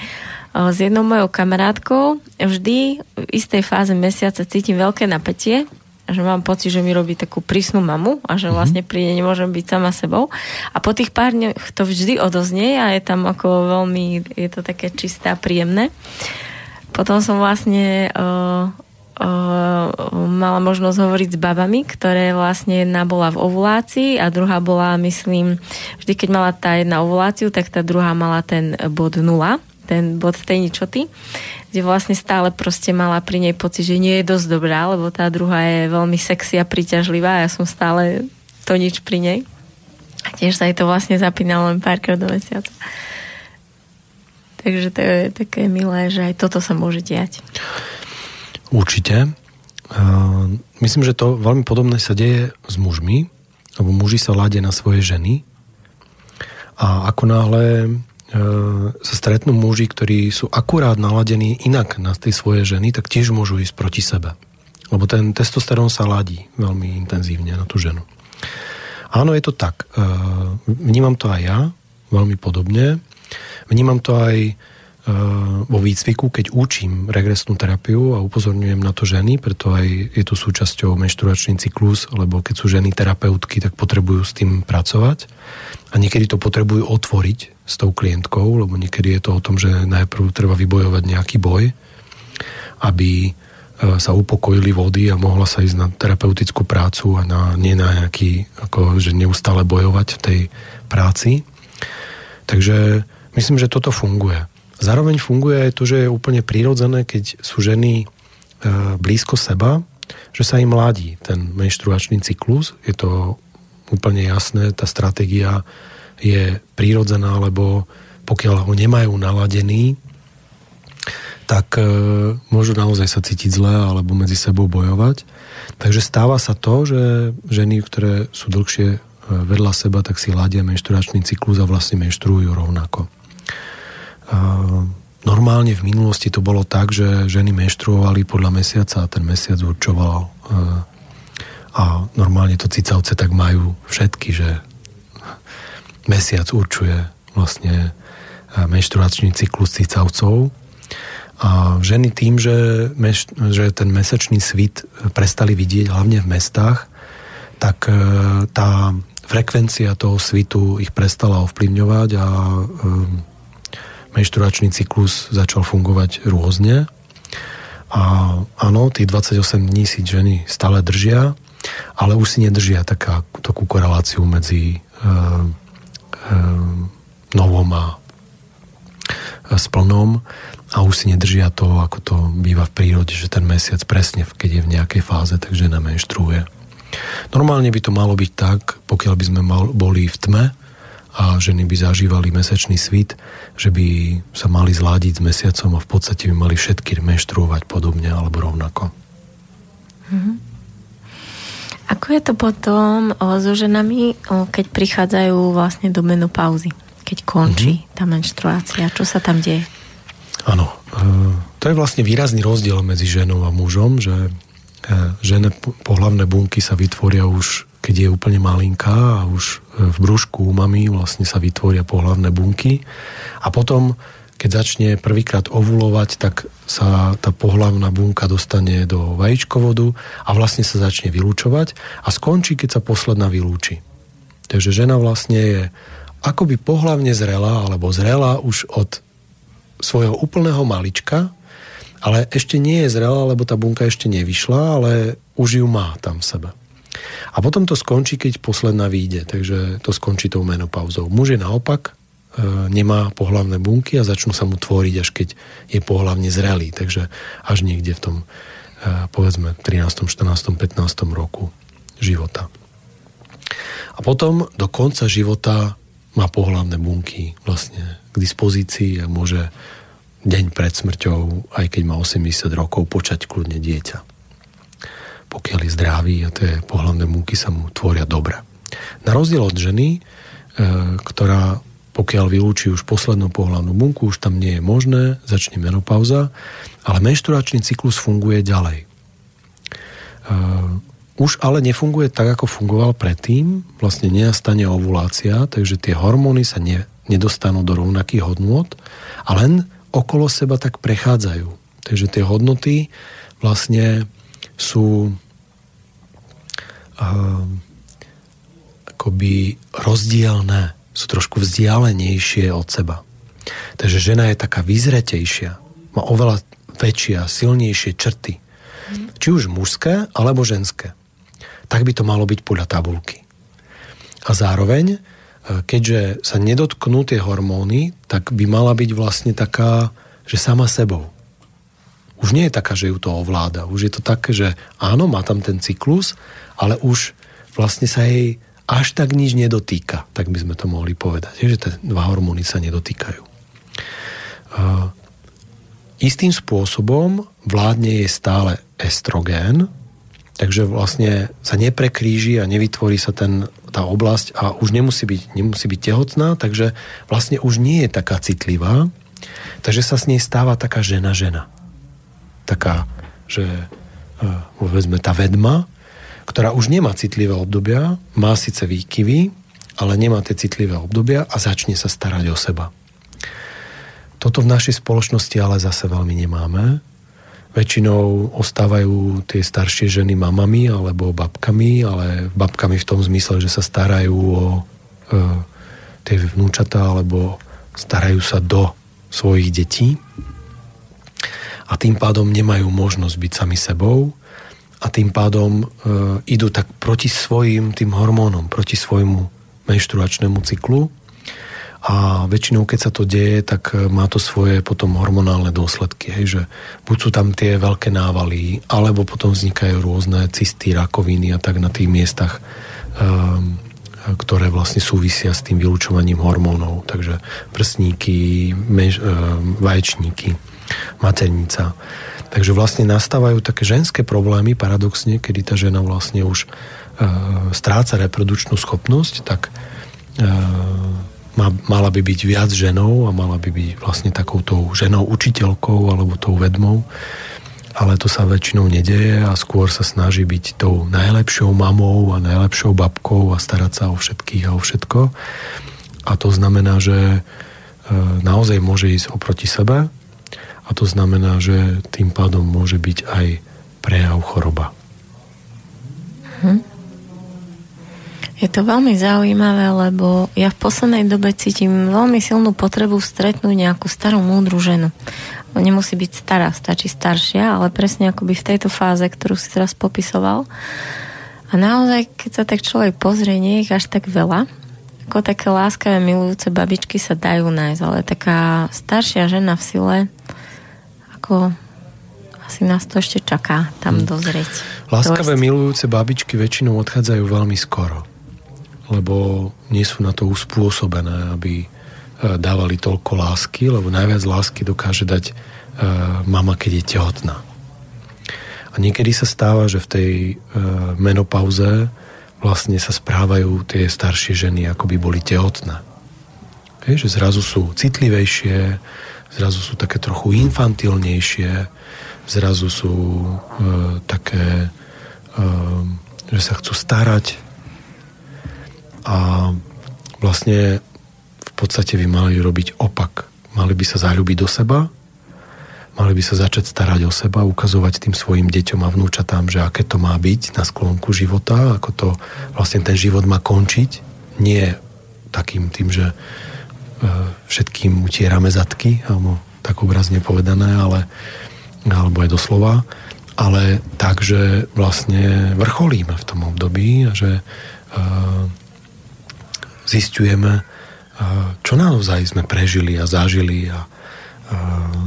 s jednou mojou kamarátkou vždy v istej fáze mesiaca cítim veľké napätie že mám pocit, že mi robí takú prísnu mamu a že mhm. vlastne pri nej nemôžem byť sama sebou. A po tých pár dňoch to vždy odoznie a je tam ako veľmi, je to také čisté a príjemné. Potom som vlastne uh, uh, mala možnosť hovoriť s babami, ktoré vlastne jedna bola v ovulácii a druhá bola, myslím, vždy keď mala tá jedna ovuláciu, tak tá druhá mala ten bod nula, ten bod tej ničoty kde vlastne stále proste mala pri nej pocit, že nie je dosť dobrá, lebo tá druhá je veľmi sexy a príťažlivá a ja som stále to nič pri nej. A tiež sa jej to vlastne zapínalo len párkrát do mesiaca. Takže to je také milé, že aj toto sa môže diať. Určite. Uh, myslím, že to veľmi podobné sa deje s mužmi, lebo muži sa ladia na svoje ženy a ako náhle sa stretnú muži, ktorí sú akurát naladení inak na tej svoje ženy, tak tiež môžu ísť proti sebe. Lebo ten testosterón sa ladí veľmi intenzívne na tú ženu. Áno, je to tak. E, vnímam to aj ja, veľmi podobne. Vnímam to aj vo výcviku, keď učím regresnú terapiu a upozorňujem na to ženy, preto aj je to súčasťou menštruačný cyklus, lebo keď sú ženy terapeutky, tak potrebujú s tým pracovať a niekedy to potrebujú otvoriť s tou klientkou, lebo niekedy je to o tom, že najprv treba vybojovať nejaký boj, aby e, sa upokojili vody a mohla sa ísť na terapeutickú prácu a na, nie na nejaký, ako, že neustále bojovať v tej práci. Takže myslím, že toto funguje. Zároveň funguje aj to, že je úplne prirodzené, keď sú ženy e, blízko seba, že sa im mladí ten menštruačný cyklus. Je to úplne jasné, tá stratégia je prírodzená, lebo pokiaľ ho nemajú naladený, tak e, môžu naozaj sa cítiť zle alebo medzi sebou bojovať. Takže stáva sa to, že ženy, ktoré sú dlhšie e, vedľa seba, tak si ladia menšturačný cyklus a vlastne menštruujú rovnako. Normálne v minulosti to bolo tak, že ženy menštruovali podľa mesiaca a ten mesiac určoval e, a normálne to cicavce tak majú všetky, že mesiac určuje vlastne menštruačný cyklus cicavcov a ženy tým, že, meš, že ten mesačný svit prestali vidieť hlavne v mestách, tak e, tá frekvencia toho svitu ich prestala ovplyvňovať a menšturačný cyklus začal fungovať rôzne. A áno, tých 28 dní si ženy stále držia, ale už si nedržia taká, takú koreláciu medzi novom a splnom a už si nedržia to, ako to býva v prírode, že ten mesiac presne, keď je v nejakej fáze, tak žena menštruuje. Normálne by to malo byť tak, pokiaľ by sme mal, boli v tme a ženy by zažívali mesačný svit, že by sa mali zladiť s mesiacom a v podstate by mali všetky menštruovať podobne alebo rovnako. Mm-hmm. Ako je to potom so ženami, keď prichádzajú vlastne do menopauzy? Keď končí mm-hmm. tá menštruácia? Čo sa tam deje? Áno. E, to je vlastne výrazný rozdiel medzi ženou a mužom, že e, žene pohlavné bunky sa vytvoria už, keď je úplne malinká a už e, v brúšku u mami vlastne sa vytvoria pohlavné bunky a potom keď začne prvýkrát ovulovať, tak sa tá pohlavná bunka dostane do vajíčkovodu a vlastne sa začne vylúčovať a skončí, keď sa posledná vylúči. Takže žena vlastne je akoby pohlavne zrela alebo zrela už od svojho úplného malička, ale ešte nie je zrelá, lebo tá bunka ešte nevyšla, ale už ju má tam v sebe. A potom to skončí, keď posledná vyjde, takže to skončí tou menopauzou. Muž je naopak, nemá pohlavné bunky a začnú sa mu tvoriť, až keď je pohlavne zrelý, takže až niekde v tom, e, povedzme, 13., 14., 15. roku života. A potom do konca života má pohlavné bunky vlastne k dispozícii a môže deň pred smrťou, aj keď má 80 rokov, počať kľudne dieťa. Pokiaľ je zdravý a tie pohľadné múky sa mu tvoria dobre. Na rozdiel od ženy, e, ktorá pokiaľ vylúči už poslednú pohľadnú bunku, už tam nie je možné, začne menopauza, ale menšturačný cyklus funguje ďalej. E, už ale nefunguje tak, ako fungoval predtým, vlastne nenastane ovulácia, takže tie hormóny sa ne, nedostanú do rovnakých hodnôt a len okolo seba tak prechádzajú. Takže tie hodnoty vlastne sú uh, akoby rozdielne, sú trošku vzdialenejšie od seba. Takže žena je taká vyzretejšia, má oveľa väčšie a silnejšie črty. Či už mužské, alebo ženské. Tak by to malo byť podľa tabulky. A zároveň keďže sa nedotknú tie hormóny, tak by mala byť vlastne taká, že sama sebou. Už nie je taká, že ju to ovláda. Už je to také, že áno, má tam ten cyklus, ale už vlastne sa jej až tak nič nedotýka, tak by sme to mohli povedať. Že tie dva hormóny sa nedotýkajú. Uh, istým spôsobom vládne je stále estrogén, takže vlastne sa neprekríži a nevytvorí sa ten tá oblasť a už nemusí byť, nemusí byť tehotná, takže vlastne už nie je taká citlivá, takže sa s nej stáva taká žena-žena. Taká, že povedzme tá vedma, ktorá už nemá citlivé obdobia, má síce výkyvy, ale nemá tie citlivé obdobia a začne sa starať o seba. Toto v našej spoločnosti ale zase veľmi nemáme. Väčšinou ostávajú tie staršie ženy mamami alebo babkami, ale babkami v tom zmysle, že sa starajú o e, tie vnúčatá alebo starajú sa do svojich detí a tým pádom nemajú možnosť byť sami sebou a tým pádom e, idú tak proti svojim tým hormónom, proti svojmu menštruačnému cyklu a väčšinou, keď sa to deje, tak e, má to svoje potom hormonálne dôsledky. Hej, že buď sú tam tie veľké návaly, alebo potom vznikajú rôzne cysty, rakoviny a tak na tých miestach, um, ktoré vlastne súvisia s tým vylúčovaním hormónov. Takže prsníky, mež, um, vaječníky, maternica. Takže vlastne nastávajú také ženské problémy, paradoxne, kedy tá žena vlastne už uh, stráca reprodukčnú schopnosť, tak uh, mala by byť viac ženou a mala by byť vlastne takouto ženou učiteľkou alebo tou vedmou, ale to sa väčšinou nedeje a skôr sa snaží byť tou najlepšou mamou a najlepšou babkou a starať sa o všetkých a o všetko. A to znamená, že e, naozaj môže ísť oproti sebe a to znamená, že tým pádom môže byť aj prejav choroba. Hm. Je to veľmi zaujímavé, lebo ja v poslednej dobe cítim veľmi silnú potrebu stretnúť nejakú starú múdru ženu. Nemusí byť stará, stačí staršia, ale presne akoby v tejto fáze, ktorú si teraz popisoval. A naozaj, keď sa tak človek pozrie, nie je až tak veľa. Ako také láskavé, milujúce babičky sa dajú nájsť, ale taká staršia žena v sile, ako asi nás to ešte čaká tam hmm. dozrieť. Láskavé, milujúce babičky väčšinou odchádzajú veľmi skoro lebo nie sú na to uspôsobené, aby e, dávali toľko lásky, lebo najviac lásky dokáže dať e, mama, keď je tehotná. A niekedy sa stáva, že v tej e, menopauze vlastne sa správajú tie staršie ženy, ako by boli tehotné. Je, že zrazu sú citlivejšie, zrazu sú také trochu infantilnejšie, zrazu sú e, také, e, že sa chcú starať a vlastne v podstate by mali robiť opak. Mali by sa zalúbiť do seba, mali by sa začať starať o seba, ukazovať tým svojim deťom a vnúčatám, že aké to má byť na sklonku života, ako to vlastne ten život má končiť. Nie takým tým, že všetkým utierame zadky, alebo tak obrazne povedané, ale, alebo aj doslova, ale tak, že vlastne vrcholíme v tom období a že uh, zistujeme, čo naozaj sme prežili a zažili a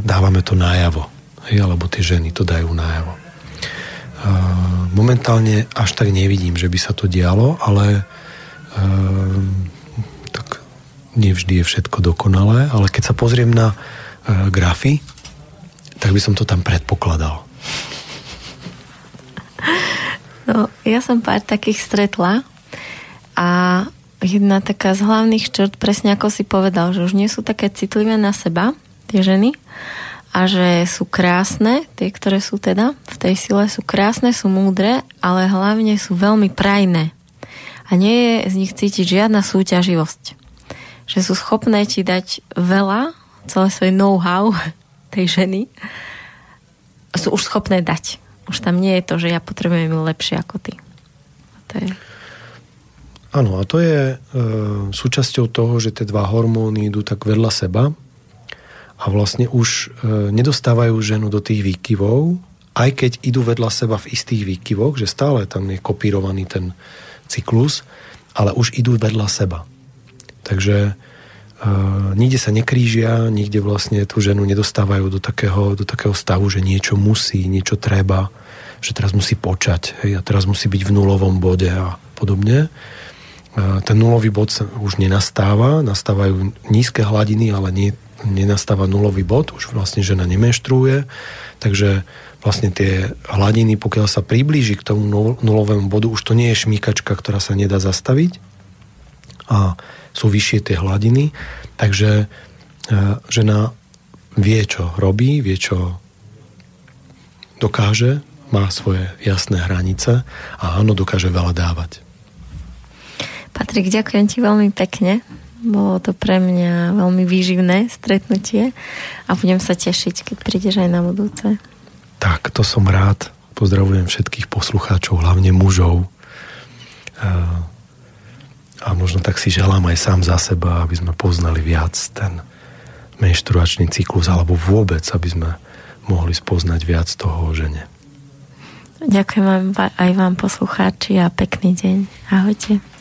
dávame to najavo. Hej, alebo tie ženy to dajú najavo. Momentálne až tak nevidím, že by sa to dialo, ale nevždy je všetko dokonalé, ale keď sa pozriem na grafy, tak by som to tam predpokladal. No, ja som pár takých stretla a jedna taká z hlavných črt, presne ako si povedal, že už nie sú také citlivé na seba, tie ženy, a že sú krásne, tie, ktoré sú teda v tej sile, sú krásne, sú múdre, ale hlavne sú veľmi prajné. A nie je z nich cítiť žiadna súťaživosť. Že sú schopné ti dať veľa, celé svoje know-how tej ženy, sú už schopné dať. Už tam nie je to, že ja potrebujem lepšie ako ty. Áno, a to je e, súčasťou toho, že tie dva hormóny idú tak vedľa seba a vlastne už e, nedostávajú ženu do tých výkyvov, aj keď idú vedľa seba v istých výkyvoch, že stále tam je kopírovaný ten cyklus, ale už idú vedľa seba. Takže e, nikde sa nekrížia, nikde vlastne tú ženu nedostávajú do takého, do takého stavu, že niečo musí, niečo treba, že teraz musí počať hej, a teraz musí byť v nulovom bode a podobne. Ten nulový bod sa už nenastáva, nastávajú nízke hladiny, ale nie, nenastáva nulový bod, už vlastne žena nemenštruuje, takže vlastne tie hladiny, pokiaľ sa priblíži k tomu nulovému bodu, už to nie je šmíkačka, ktorá sa nedá zastaviť. A sú vyššie tie hladiny, takže e, žena vie, čo robí, vie, čo dokáže, má svoje jasné hranice a áno, dokáže veľa dávať. Patrik, ďakujem ti veľmi pekne. Bolo to pre mňa veľmi výživné stretnutie a budem sa tešiť, keď prídeš aj na budúce. Tak, to som rád. Pozdravujem všetkých poslucháčov, hlavne mužov. A možno tak si želám aj sám za seba, aby sme poznali viac ten menštruačný cyklus, alebo vôbec, aby sme mohli spoznať viac toho o žene. Ďakujem aj vám poslucháči a pekný deň. Ahojte.